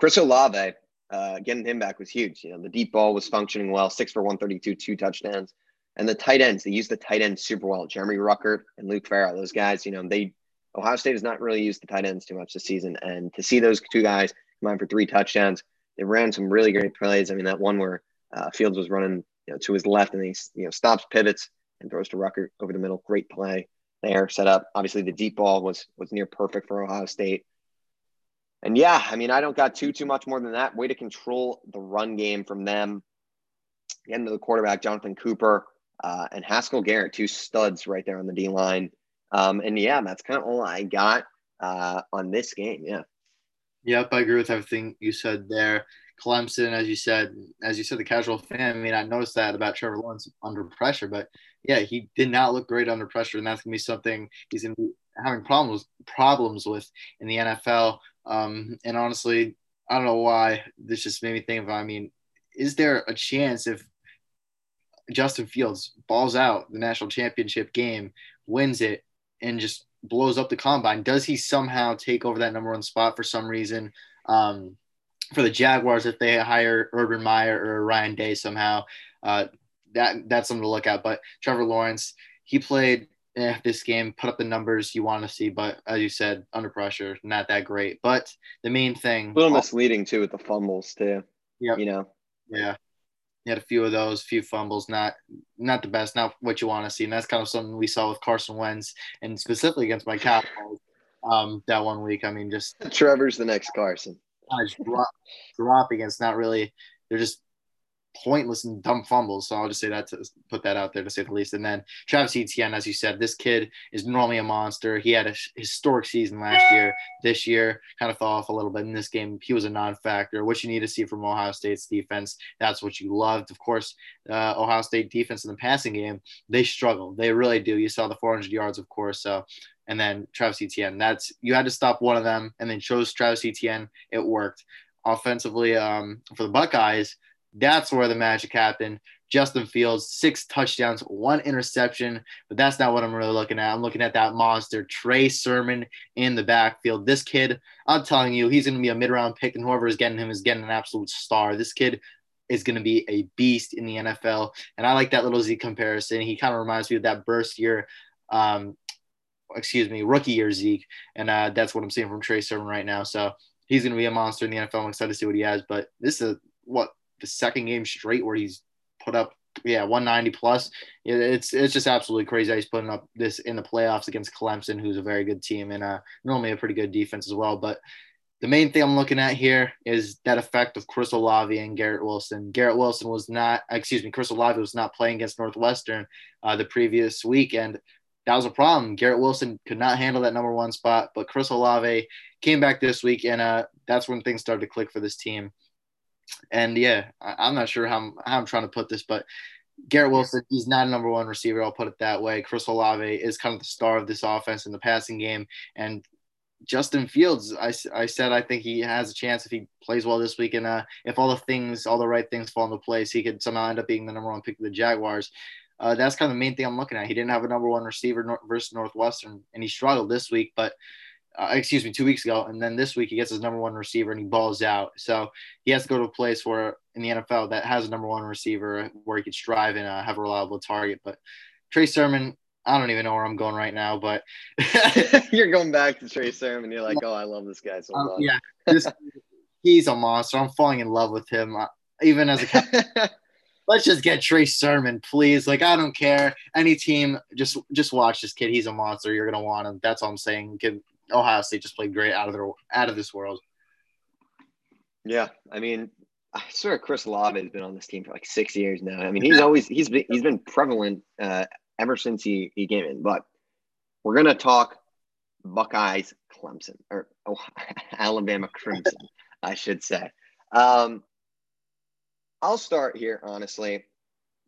Chris Olave, uh, getting him back was huge. You know, the deep ball was functioning well, six for 132, two touchdowns. And the tight ends, they use the tight ends super well. Jeremy Ruckert and Luke Farrell, those guys, you know, they Ohio State has not really used the tight ends too much this season. And to see those two guys come on for three touchdowns, they ran some really great plays. I mean, that one where uh, Fields was running you know, to his left and he you know stops, pivots, and throws to Ruckert over the middle. Great play there, set up. Obviously, the deep ball was was near perfect for Ohio State. And yeah, I mean, I don't got too too much more than that. Way to control the run game from them. Getting to the quarterback, Jonathan Cooper uh, and Haskell Garrett, two studs right there on the D line. Um, and yeah, that's kind of all I got uh, on this game. Yeah. Yep, I agree with everything you said there. Clemson, as you said, as you said, the casual fan. I mean, I noticed that about Trevor Lawrence under pressure, but yeah, he did not look great under pressure, and that's gonna be something he's gonna be having problems problems with in the NFL. Um, and honestly, I don't know why. This just made me think of. I mean, is there a chance if Justin Fields balls out the national championship game, wins it, and just blows up the combine. Does he somehow take over that number one spot for some reason? Um, for the Jaguars, if they hire Urban Meyer or Ryan Day somehow, uh, that that's something to look at. But Trevor Lawrence, he played eh, this game, put up the numbers you want to see, but as you said, under pressure, not that great. But the main thing, a little misleading too with the fumbles too. Yeah, you know. Yeah, he had a few of those, few fumbles, not not the best, not what you want to see. And that's kind of something we saw with Carson Wentz and specifically against my Cowboys um, that one week. I mean, just Trevor's the next Carson. Kind of drop, dropping. It's not really. They're just pointless and dumb fumbles. So I'll just say that to put that out there to say the least. And then Travis Etienne, as you said, this kid is normally a monster. He had a historic season last year. This year kind of fell off a little bit in this game. He was a non-factor. What you need to see from Ohio State's defense, that's what you loved. Of course, uh, Ohio State defense in the passing game, they struggle. They really do. You saw the 400 yards, of course. So and then Travis Etienne. That's you had to stop one of them, and then chose Travis Etienne. It worked offensively um, for the Buckeyes. That's where the magic happened. Justin Fields, six touchdowns, one interception, but that's not what I'm really looking at. I'm looking at that monster, Trey Sermon in the backfield. This kid, I'm telling you, he's going to be a mid round pick, and whoever is getting him is getting an absolute star. This kid is going to be a beast in the NFL. And I like that little Z comparison. He kind of reminds me of that burst year, um, excuse me, rookie year Zeke. And uh, that's what I'm seeing from Trey Sermon right now. So he's going to be a monster in the NFL. I'm excited to see what he has. But this is a, what the second game straight where he's put up yeah 190 plus. It's it's just absolutely crazy he's putting up this in the playoffs against clemson who's a very good team and uh, normally a pretty good defense as well. But the main thing i'm looking at here is that effect of chris olave and garrett wilson. Garrett wilson was not excuse me chris olave was not playing against northwestern uh, the previous week. And that was a problem. Garrett wilson could not handle that number one spot but chris olave came back this week and uh, that's when things started to click for this team and yeah, I, am not sure how I'm, how I'm trying to put this, but Garrett Wilson, he's not a number one receiver. I'll put it that way. Chris Olave is kind of the star of this offense in the passing game. And Justin Fields, I, I said I think he has a chance if he plays well this week. And uh, if all the things, all the right things fall into place, he could somehow end up being the number one pick of the Jaguars. Uh, that's kind of the main thing I'm looking at. He didn't have a number one receiver versus Northwestern, and he struggled this week. But uh, excuse me, two weeks ago, and then this week he gets his number one receiver and he balls out. So he has to go to a place where in the NFL that has a number one receiver where he could strive and uh, have a reliable target. But Trey Sermon, I don't even know where I'm going right now, but you're going back to Trey Sermon. You're like, oh, I love this guy so um, much. yeah, this, he's a monster. I'm falling in love with him, uh, even as a. let's just get Trey Sermon, please. Like, I don't care. Any team, just just watch this kid. He's a monster. You're gonna want him. That's all I'm saying. Give Ohio State just played great out of their out of this world. Yeah, I mean, I swear Chris Olave has been on this team for like six years now. I mean, he's always he's been he's been prevalent uh, ever since he he came in. But we're gonna talk Buckeyes Clemson or oh, Alabama Crimson, I should say. Um, I'll start here honestly.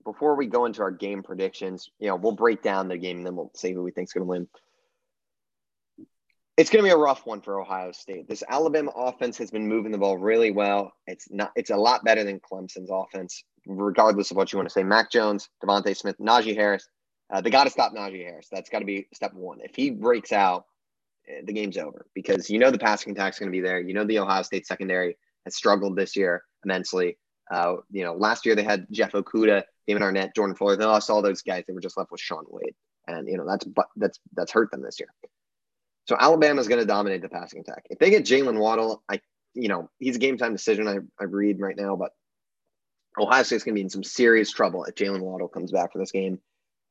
Before we go into our game predictions, you know, we'll break down the game and then we'll say who we think's going to win it's going to be a rough one for Ohio State. This Alabama offense has been moving the ball really well. It's not. It's a lot better than Clemson's offense, regardless of what you want to say. Mac Jones, DeVonta Smith, Najee Harris. Uh, they got to stop Najee Harris. That's got to be step one. If he breaks out, eh, the game's over because you know the passing attack is going to be there. You know the Ohio State secondary has struggled this year immensely. Uh, you know, last year they had Jeff Okudah, Damon Arnette, Jordan Fuller. They lost all those guys. They were just left with Shaun Wade, and you know that's that's that's hurt them this year. So Alabama is going to dominate the passing attack. If they get Jaylen Waddle, I, you know, he's a game time decision. I, I read right now, but Ohio State's going to be in some serious trouble if Jaylen Waddle comes back for this game.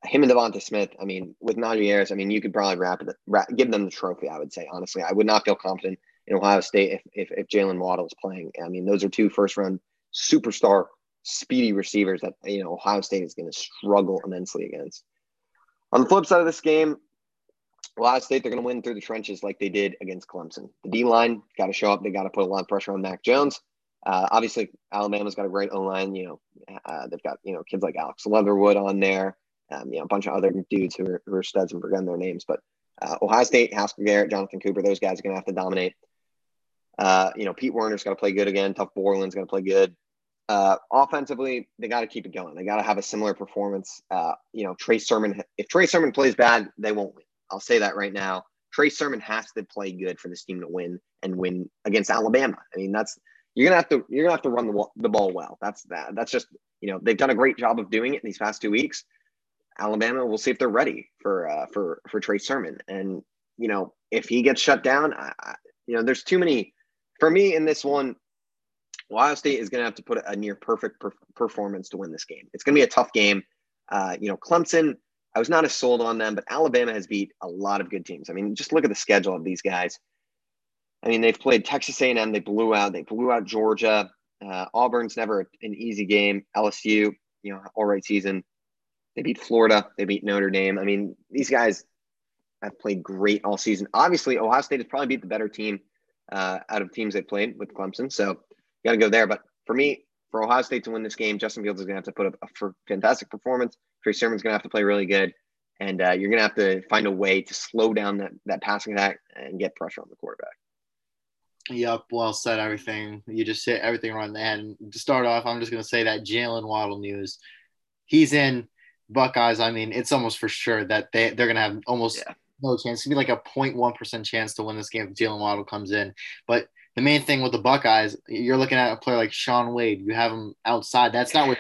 Him and DeVonta Smith. I mean, with Najee Harris, I mean, you could probably wrap it, wrap, give them the trophy. I would say honestly, I would not feel confident in Ohio State if if, if Jaylen Waddle is playing. I mean, those are two first round superstar speedy receivers that you know Ohio State is going to struggle immensely against. On the flip side of this game, Ohio State, they're going to win through the trenches like they did against Clemson. The D line got to show up. They got to put a lot of pressure on Mac Jones. Uh, obviously, Alabama's got a great O line. You know, uh, they've got you know kids like Alex Leatherwood on there. Um, you know, a bunch of other dudes who are, who are studs and forgetting their names. But uh, Ohio State, Haskell Garrett, Jonathan Cooper, those guys are going to have to dominate. Uh, you know, Pete Werner's got to play good again. Tuf Borland's going to play good. Uh, offensively, they got to keep it going. They got to have a similar performance. Uh, you know, Trey Sermon. If Trey Sermon plays bad, they won't win. I'll say that right now. Trey Sermon has to play good for this team to win and win against Alabama. I mean, that's you're gonna have to you're gonna have to run the, the ball well. That's that. That's just you know they've done a great job of doing it in these past two weeks. Alabama, we'll see if they're ready for uh, for for Trey Sermon. And you know if he gets shut down, I, I, you know there's too many for me in this one. Ohio State is going to have to put a near perfect per- performance to win this game. It's going to be a tough game. Uh, you know, Clemson, I was not as sold on them, but Alabama has beat a lot of good teams. I mean, just look at the schedule of these guys. I mean, they've played Texas A&M. They blew out. They blew out Georgia. Uh, Auburn's never an easy game. LSU, you know, all right season. They beat Florida. They beat Notre Dame. I mean, these guys have played great all season. Obviously, Ohio State has probably beat the better team uh, out of teams they played with Clemson. So you got to go there. But for me, for Ohio State to win this game, Justin Fields is going to have to put up a fantastic performance. Trey Sermon's going to have to play really good. And uh, you're going to have to find a way to slow down that, that passing attack and get pressure on the quarterback. Yep, well said. Everything you just hit everything right there. And to start off, I'm just going to say that Jaylen Waddle news. He's in Buckeyes. I mean, it's almost for sure that they they're going to have almost yeah. no chance. It's to be like a 0.1 percent chance to win this game if Jaylen Waddle comes in. But the main thing with the Buckeyes, you're looking at a player like Shaun Wade. You have him outside. That's not what.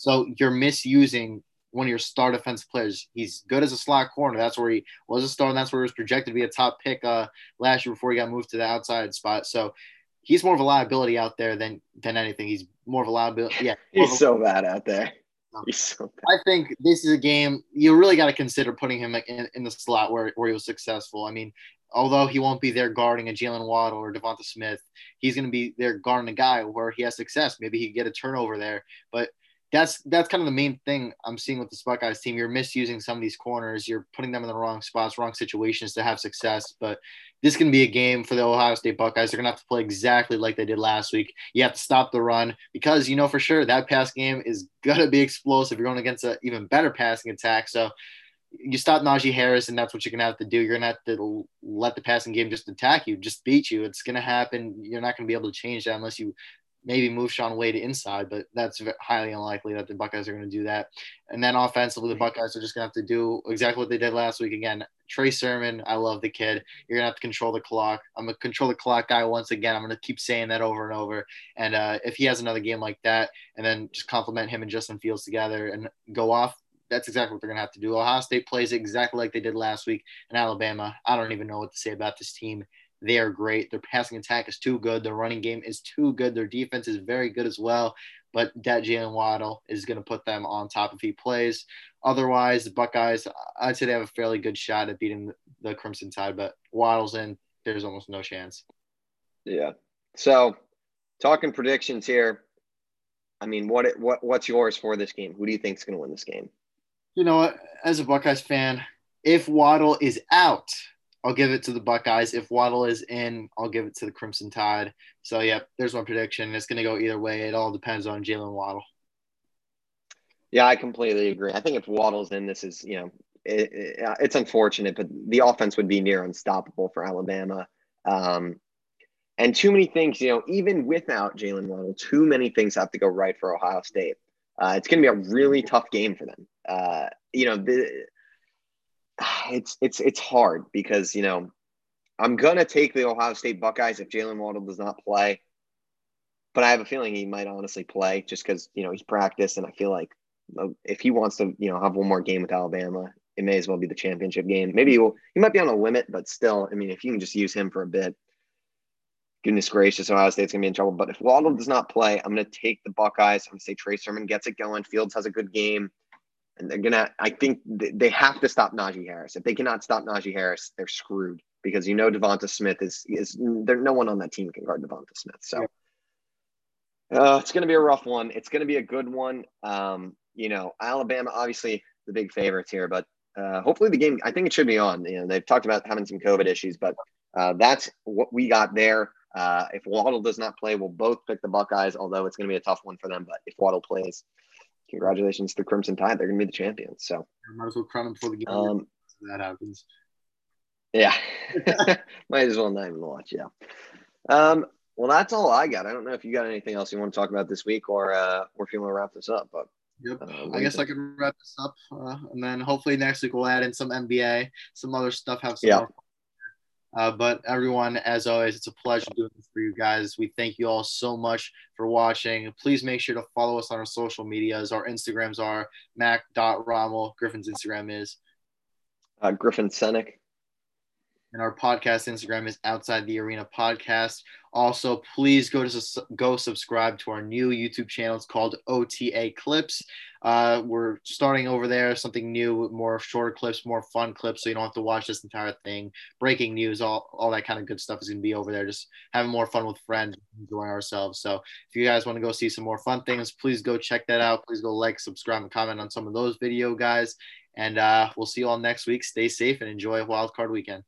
So you're misusing one of your star defensive players. He's good as a slot corner. That's where he was a star, and that's where he was projected to be a top pick uh, last year before he got moved to the outside spot. So he's more of a liability out there than than anything. He's more of a liability. Yeah, he's so bad out there. He's so bad. I think this is a game you really got to consider putting him in, in the slot where, where he was successful. I mean, although he won't be there guarding a Jaylen Waddle or Devonta Smith, he's going to be there guarding a guy where he has success. Maybe he get a turnover there, but that's that's kind of the main thing I'm seeing with the Buckeyes team. You're misusing some of these corners. You're putting them in the wrong spots, wrong situations to have success. But this can be a game for the Ohio State Buckeyes. They're gonna have to play exactly like they did last week. You have to stop the run because you know for sure that pass game is gonna be explosive. You're going against an even better passing attack. So you stop Najee Harris, and that's what you're gonna have to do. You're gonna have to let the passing game just attack you, just beat you. It's gonna happen. You're not gonna be able to change that unless you maybe move Shaun Wade inside, but that's highly unlikely that the Buckeyes are going to do that. And then offensively, the Buckeyes are just going to have to do exactly what they did last week. Again, Trey Sermon, I love the kid. You're going to have to control the clock. I'm a control the clock guy once again. I'm going to keep saying that over and over. And uh, if he has another game like that, and then just compliment him and Justin Fields together and go off, that's exactly what they're going to have to do. Ohio State plays exactly like they did last week. And Alabama, I don't even know what to say about this team. They are great. Their passing attack is too good. Their running game is too good. Their defense is very good as well. But that Jaylen Waddle is going to put them on top if he plays. Otherwise, the Buckeyes, I'd say they have a fairly good shot at beating the Crimson Tide. But Waddle's in, there's almost no chance. Yeah. So, talking predictions here. I mean, what what what's yours for this game? Who do you think is going to win this game? You know? As a Buckeyes fan, if Waddle is out, I'll give it to the Buckeyes. If Waddle is in, I'll give it to the Crimson Tide. So, yeah, there's my prediction. It's going to go either way. It all depends on Jaylen Waddle. Yeah, I completely agree. I think if Waddle's in, this is, you know, it, it, it's unfortunate, but the offense would be near unstoppable for Alabama. Um, and too many things, you know, even without Jaylen Waddle, too many things have to go right for Ohio State. Uh, it's going to be a really tough game for them. Uh, you know, the, it's it's it's hard because you know I'm gonna take the Ohio State Buckeyes if Jaylen Waddle does not play, but I have a feeling he might honestly play just because you know he's practiced, and I feel like uh, if he wants to you know have one more game with Alabama, it may as well be the championship game. Maybe he will. He might be on a limit, but still, I mean, if you can just use him for a bit, goodness gracious, Ohio State's gonna be in trouble. But if Waddle does not play, I'm gonna take the Buckeyes. I'm gonna say Trey Sermon gets it going. Fields has a good game and they're gonna. I think they have to stop Najee Harris. If they cannot stop Najee Harris, they're screwed because you know Devonta Smith is is there. No one on that team can guard Devonta Smith. So uh, it's gonna be a rough one. It's gonna be a good one. Um, you know, Alabama obviously the big favorites here, but uh, hopefully the game. I think it should be on. You know, they've talked about having some COVID issues, but uh, that's what we got there. Uh, if Waddle does not play, we'll both pick the Buckeyes, although it's going to be a tough one for them. But if Waddle plays, congratulations to the Crimson Tide. They're going to be the champions. So might as well crown them before the game. Um, that happens. Yeah, might as well not even watch. Yeah. Um, well, that's all I got. I don't know if you got anything else you want to talk about this week, or uh, or if you want to wrap this up. But Yep. Uh, I guess I can wrap this up, uh, and then hopefully next week we'll add in some NBA, some other stuff. Have some yeah. Uh, but everyone, as always, it's a pleasure doing this for you guys. We thank you all so much for watching. Please make sure to follow us on our social medias. Our Instagrams are mac.rommel. Griffin's Instagram is uh, Griffin Senek. And our podcast Instagram is Outside the Arena Podcast. Also, please go to go subscribe to our new YouTube channel. It's called OTA Clips. Uh, we're starting over there, something new, more shorter clips, more fun clips, so you don't have to watch this entire thing. Breaking news, all, all that kind of good stuff is going to be over there. Just having more fun with friends, enjoying ourselves. So if you guys want to go see some more fun things, please go check that out. Please go like, subscribe, and comment on some of those video guys. And uh, we'll see you all next week. Stay safe and enjoy Wild Card Weekend.